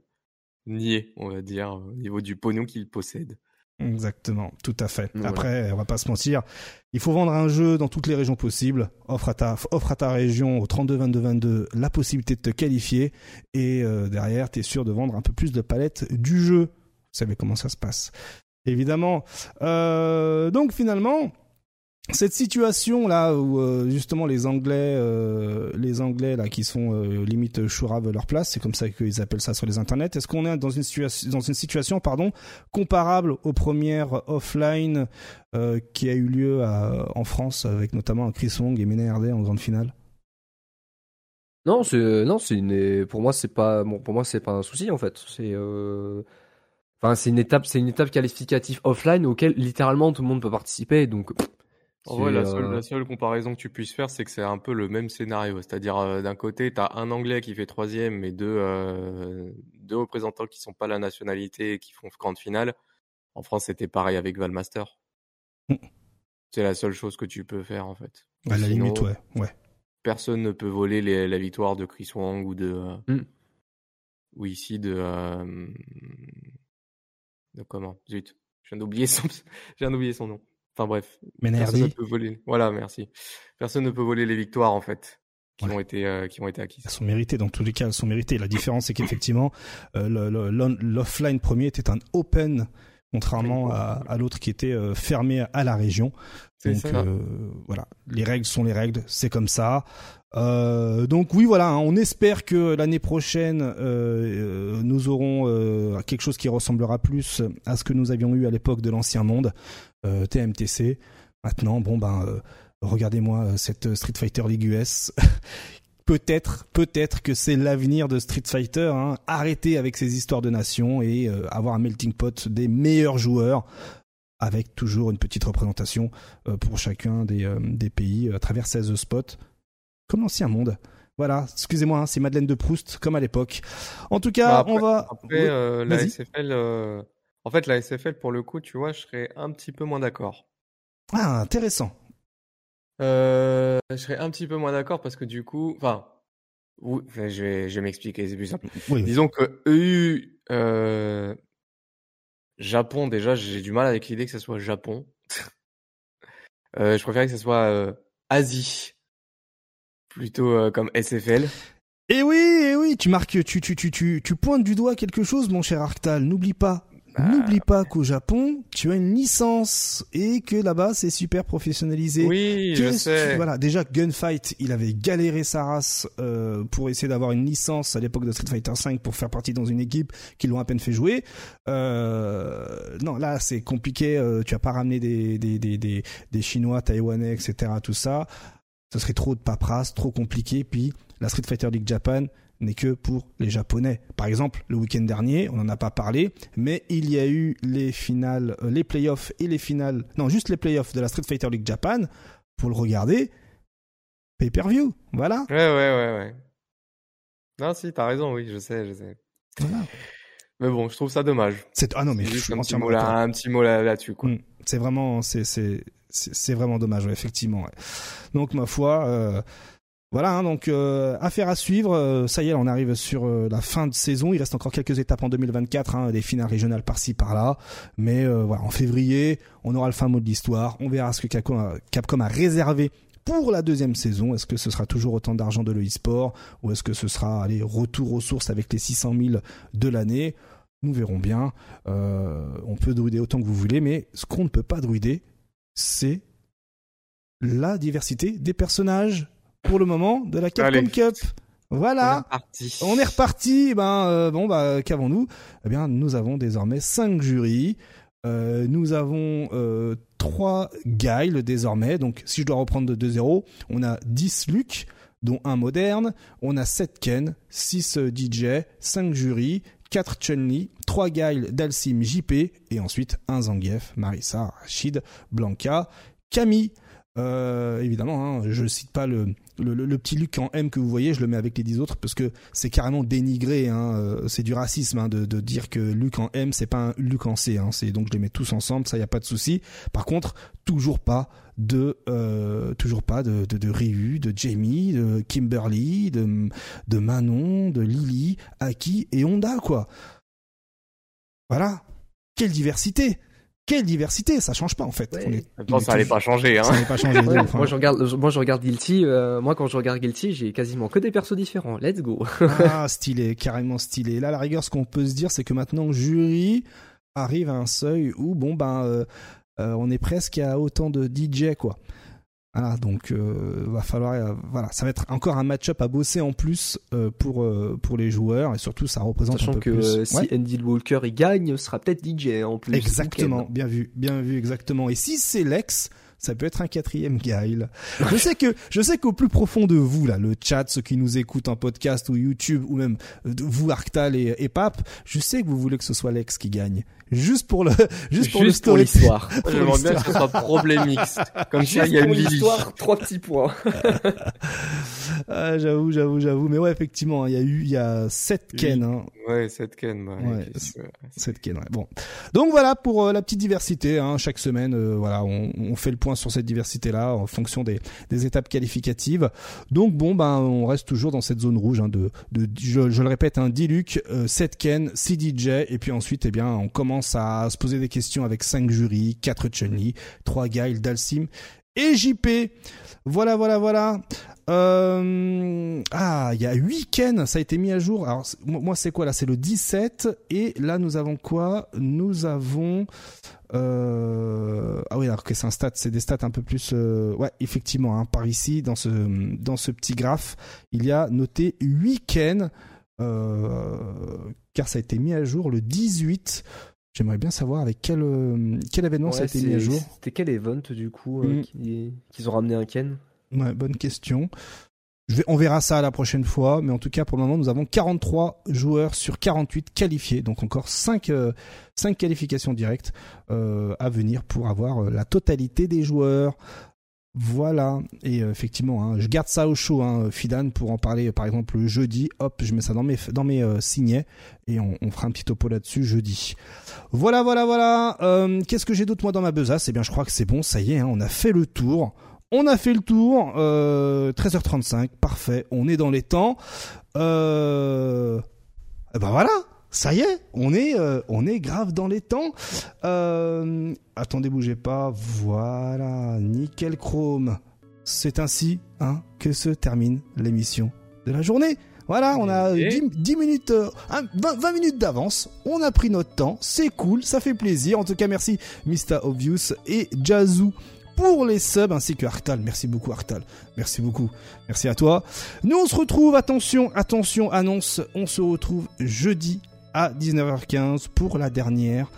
nier, on va dire, au niveau du pognon qu'ils possèdent. Exactement, tout à fait. Après, on va pas se mentir, il faut vendre un jeu dans toutes les régions possibles. Offre à ta, offre à ta région au 32 22 22 la possibilité de te qualifier et euh, derrière, tu es sûr de vendre un peu plus de palettes du jeu. Vous savez comment ça se passe. Évidemment. Euh, donc finalement, cette situation là où euh, justement les Anglais, euh, les Anglais là qui sont euh, limite chouraves leur place, c'est comme ça qu'ils appellent ça sur les internets. Est-ce qu'on est dans une situation, pardon, comparable aux premières offline euh, qui a eu lieu en France avec notamment Chris Wong et Mena en grande finale? Non, non, c'est pour moi c'est pas pour moi c'est pas un souci en fait. C'est euh... enfin c'est une étape c'est une étape qualificative offline auquel littéralement tout le monde peut participer donc En vrai, la euh, seule, la seule comparaison que tu puisses faire, c'est que c'est un peu le même scénario. C'est-à-dire, euh, d'un côté, tu as un Anglais qui fait troisième et deux, euh, deux représentants qui sont pas la nationalité et qui font grande finale. En France, c'était pareil avec Valmaster. Mm. C'est la seule chose que tu peux faire, en fait. À la Sinon, limite, ouais, ouais. Personne ne peut voler les- la victoire de Chris Wong ou de. euh, Mm. Ou ici de. euh, de comment? Zut. Je viens d'oublier son, je viens d'oublier son nom. Enfin bref. Personne ne peut voler. Voilà, merci. Personne ne peut voler les victoires en fait qui Ouais. ont été euh, qui ont été acquises. elles sont méritées, dans tous les cas, elles sont méritées. La différence, c'est qu'effectivement, euh, l'offline premier était un open, contrairement à, à l'autre qui était euh, fermé à la région. Donc euh, voilà, les règles sont les règles, c'est comme ça. Euh, donc oui, voilà, hein, on espère que l'année prochaine euh, nous aurons quelque chose qui ressemblera plus à ce que nous avions eu à l'époque de l'ancien monde, TMTC. Maintenant, bon ben, regardez-moi cette Street Fighter League US. peut-être, peut-être que c'est l'avenir de Street Fighter. Hein. Arrêter avec ces histoires de nations et euh, avoir un melting pot des meilleurs joueurs avec toujours une petite représentation euh, pour chacun des, euh, des pays à travers 16 spots, comme l'ancien monde. Voilà, excusez-moi, hein, c'est Madeleine de Proust, comme à l'époque. En tout cas, bah, on va. Après, la SFL, en fait, la SFL, pour le coup, tu vois, je serais un petit peu moins d'accord. Ah, intéressant. Euh, je serais un petit peu moins d'accord parce que du coup, enfin, je vais, je vais m'expliquer, c'est plus simple. Disons que EU, euh, Japon, déjà, j'ai du mal avec l'idée que ce soit Japon. euh, je préférais que ce soit euh, Asie, plutôt euh, comme SFL. Et eh oui, et eh oui, tu marques, tu, tu, tu, tu, tu pointes du doigt quelque chose, mon cher Arctal. N'oublie pas, bah. N'oublie pas qu'au Japon, tu as une licence et que là-bas c'est super professionnalisé. Oui, je sais. Voilà, déjà Gunfight, il avait galéré sa race euh, pour essayer d'avoir une licence à l'époque de Street Fighter V pour faire partie dans une équipe qui l'ont à peine fait jouer. Euh, non, là c'est compliqué. Euh, tu as pas ramené des des, des des des Chinois, Taïwanais, etc. Tout ça, ce serait trop de paperasse, trop compliqué. Puis la Street Fighter League Japan n'est que pour les Japonais. Par exemple, le week-end dernier, on n'en a pas parlé, mais il y a eu les finales, euh, les playoffs et les finales, non, juste les playoffs de la Street Fighter League Japan. Pour le regarder, pay-per-view, voilà. Ouais, ouais, ouais, ouais. Non, si, t'as raison, oui, je sais, je sais. Mais bon, je trouve ça dommage. C'est ah non, mais juste un, petit mot là, un petit mot là-dessus, quoi. Mm. C'est vraiment, c'est, c'est, c'est vraiment dommage, effectivement. Donc ma foi. Euh, voilà, hein, donc euh, affaire à suivre. Euh, ça y est, on arrive sur euh, la fin de saison. Il reste encore quelques étapes en 2024, hein, des finales régionales par-ci par-là. Mais voilà, en février, on aura le fin mot de l'histoire. On verra ce que Capcom a, réservé pour la deuxième saison. Est-ce que ce sera toujours autant d'argent de l'e-sport ou est-ce que ce sera allez, retour aux sources avec les 600 000 de l'année? Nous verrons bien. on peut druider autant que vous voulez, mais ce qu'on ne peut pas druider, c'est la diversité des personnages pour le moment de la Capcom Cup. Voilà. On est reparti. Ben euh, bon bah qu'avons-nous? Eh bien nous avons désormais 5 jurys. Euh, nous avons euh, 3 guiles désormais. Donc si je dois reprendre de 2-0, on a 10 Luke, dont un moderne. On a 7 Ken, 6 euh, DJ, 5 jurys, 4 Chun-Li, 3 guiles d'Alcim JP et ensuite un Zangief, Marissa, Rachid, Blanca, Camille. Euh, évidemment, hein, je cite pas le, le, petit Luc en M que vous voyez, je le mets avec les 10 autres parce que c'est carrément dénigré. Hein, euh, c'est du racisme hein, de, de, dire que Luc en M c'est pas un Luc en C. Hein, c'est donc je les mets tous ensemble, ça y a pas de souci. Par contre, toujours pas de euh, toujours pas de, de, de Ryu, de Jamie, de Kimberly, de, de Manon, de Lily, Aki et Honda quoi. Voilà, quelle diversité quelle diversité ça change pas en fait. Ça allait pas changer hein. pas changer moi je regarde moi je regarde Guilty euh, moi quand je regarde Guilty j'ai quasiment que des persos différents. Let's go. Ah stylé carrément stylé. Là la rigueur ce qu'on peut se dire c'est que maintenant jury arrive à un seuil où bon ben euh, euh, on est presque à autant de DJ quoi voilà, donc euh, va falloir euh, voilà, ça va être encore un match-up à bosser en plus euh, pour euh, pour les joueurs et surtout ça représente Sachant un peu que plus. si Andy Walker il gagne, ce sera peut-être DJ en plus. Exactement, bien vu, bien vu exactement. Et si c'est Lex, ça peut être un quatrième Guile. Je sais que je sais qu'au plus profond de vous là, le chat, ceux qui nous écoutent en podcast ou YouTube ou même vous Arctal et, et Pape, je sais que vous voulez que ce soit Lex qui gagne juste pour le juste pour l'histoire. J'aimerais bien que ce soit problémix. Comme ça, il y a une histoire, trois petits points. ah, j'avoue, j'avoue, j'avoue. Mais ouais, effectivement, il y a eu, il y a sept Ken. Hein. Ouais, sept Ken. Bah, ouais, sept Ken. Ouais. Bon. Donc voilà pour euh, la petite diversité. Hein. Chaque semaine, euh, voilà, on, on, fait le point sur cette diversité-là en fonction des, des étapes qualificatives. Donc bon, ben, on reste toujours dans cette zone rouge hein, de, de, je, je le répète, un hein, Diluc, euh, 7 Ken, 6 DJ, et puis ensuite, eh bien, on commence à se poser des questions avec 5 jurys, 4 Chun-Li, 3 Guile, Dalsim et JP. Voilà, voilà, voilà. Euh... Ah, il y a 8 Ken, ça a été mis à jour. Alors, moi, c'est quoi là? C'est le 17. Et là, nous avons quoi? Nous avons... Euh... Ah oui, alors que c'est un stat, c'est des stats un peu plus... Euh... Ouais, effectivement, hein, par ici, dans ce, dans ce petit graphe, il y a noté 8 Ken. Euh... car ça a été mis à jour le 18 J'aimerais bien savoir avec quel, euh, quel événement ça a été mis à jour. C'était quel event du coup euh, mm. qu'ils ont ramené un Ken? Ouais, bonne question. Je vais, on verra ça la prochaine fois, mais en tout cas pour le moment nous avons 43 joueurs sur 48 qualifiés, donc encore 5, 5 qualifications directes à venir pour avoir la totalité des joueurs. Voilà, et euh, effectivement, hein, je garde ça au chaud, hein, Fidan, pour en parler par exemple le jeudi. Hop, je mets ça dans mes, dans mes euh, signets et on, on, fera un petit topo là-dessus jeudi. Voilà, voilà, voilà. Euh, Qu'est-ce que j'ai d'autre moi dans ma besace? Eh bien, je crois que c'est bon, ça y est, hein, on a fait le tour. On a fait le tour, 13h35, parfait, on est dans les temps. Euh... Eh ben voilà, ça y est, on est, euh, on est grave dans les temps. Euh, attendez, bougez pas. Voilà, nickel chrome. C'est ainsi hein, que se termine l'émission de la journée. Voilà, on a 10, minutes, 20, euh, minutes d'avance. On a pris notre temps. C'est cool, ça fait plaisir. En tout cas, merci Mr. Obvious et Jazoo pour les subs ainsi que Artal. Merci beaucoup Artal. Merci beaucoup. Merci à toi. Nous on se retrouve, attention, attention, annonce, on se retrouve jeudi à 19h15 pour la dernière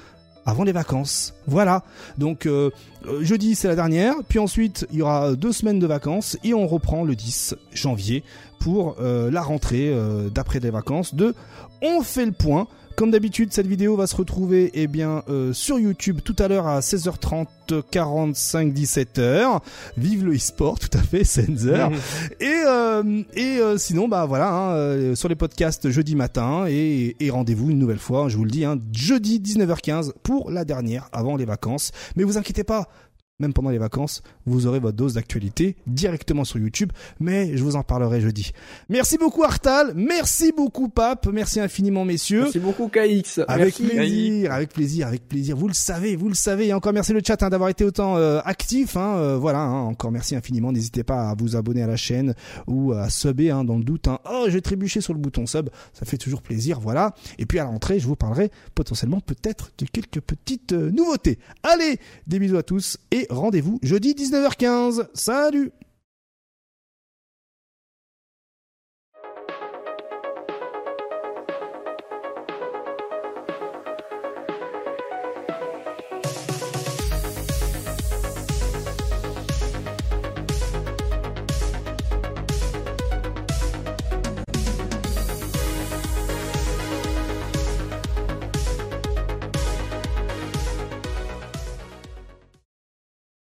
avant les vacances. Voilà. Donc euh, euh, jeudi c'est la dernière, puis ensuite il y aura deux semaines de vacances et on reprend le 10 janvier pour euh, la rentrée d'après les vacances de On fait le point. Comme d'habitude, cette vidéo va se retrouver eh bien euh, sur YouTube tout à l'heure à 16h30, 45, 17h. Vive le e-sport, tout à fait, Sensor. et euh, et euh, sinon, bah voilà, hein, sur les podcasts jeudi matin et, et rendez-vous une nouvelle fois, je vous le dis, hein, jeudi 19h15 pour la dernière avant les vacances. Mais vous inquiétez pas, même pendant les vacances, vous aurez votre dose d'actualité directement sur YouTube, mais je vous en parlerai jeudi. Merci beaucoup Artal, merci beaucoup Pape, merci infiniment messieurs. Merci beaucoup KX. Avec plaisir, avec plaisir, avec plaisir. Vous le savez, vous le savez. Et encore merci le chat hein, d'avoir été autant euh, actif. Hein, euh, voilà, hein, encore merci infiniment. N'hésitez pas à vous abonner à la chaîne ou à subber dans le doute. Oh, j'ai trébuché sur le bouton sub, ça fait toujours plaisir. Voilà. Et puis à la rentrée, je vous parlerai potentiellement peut-être de quelques petites euh, nouveautés. Allez, des bisous à tous rendez-vous jeudi 19h15. Salut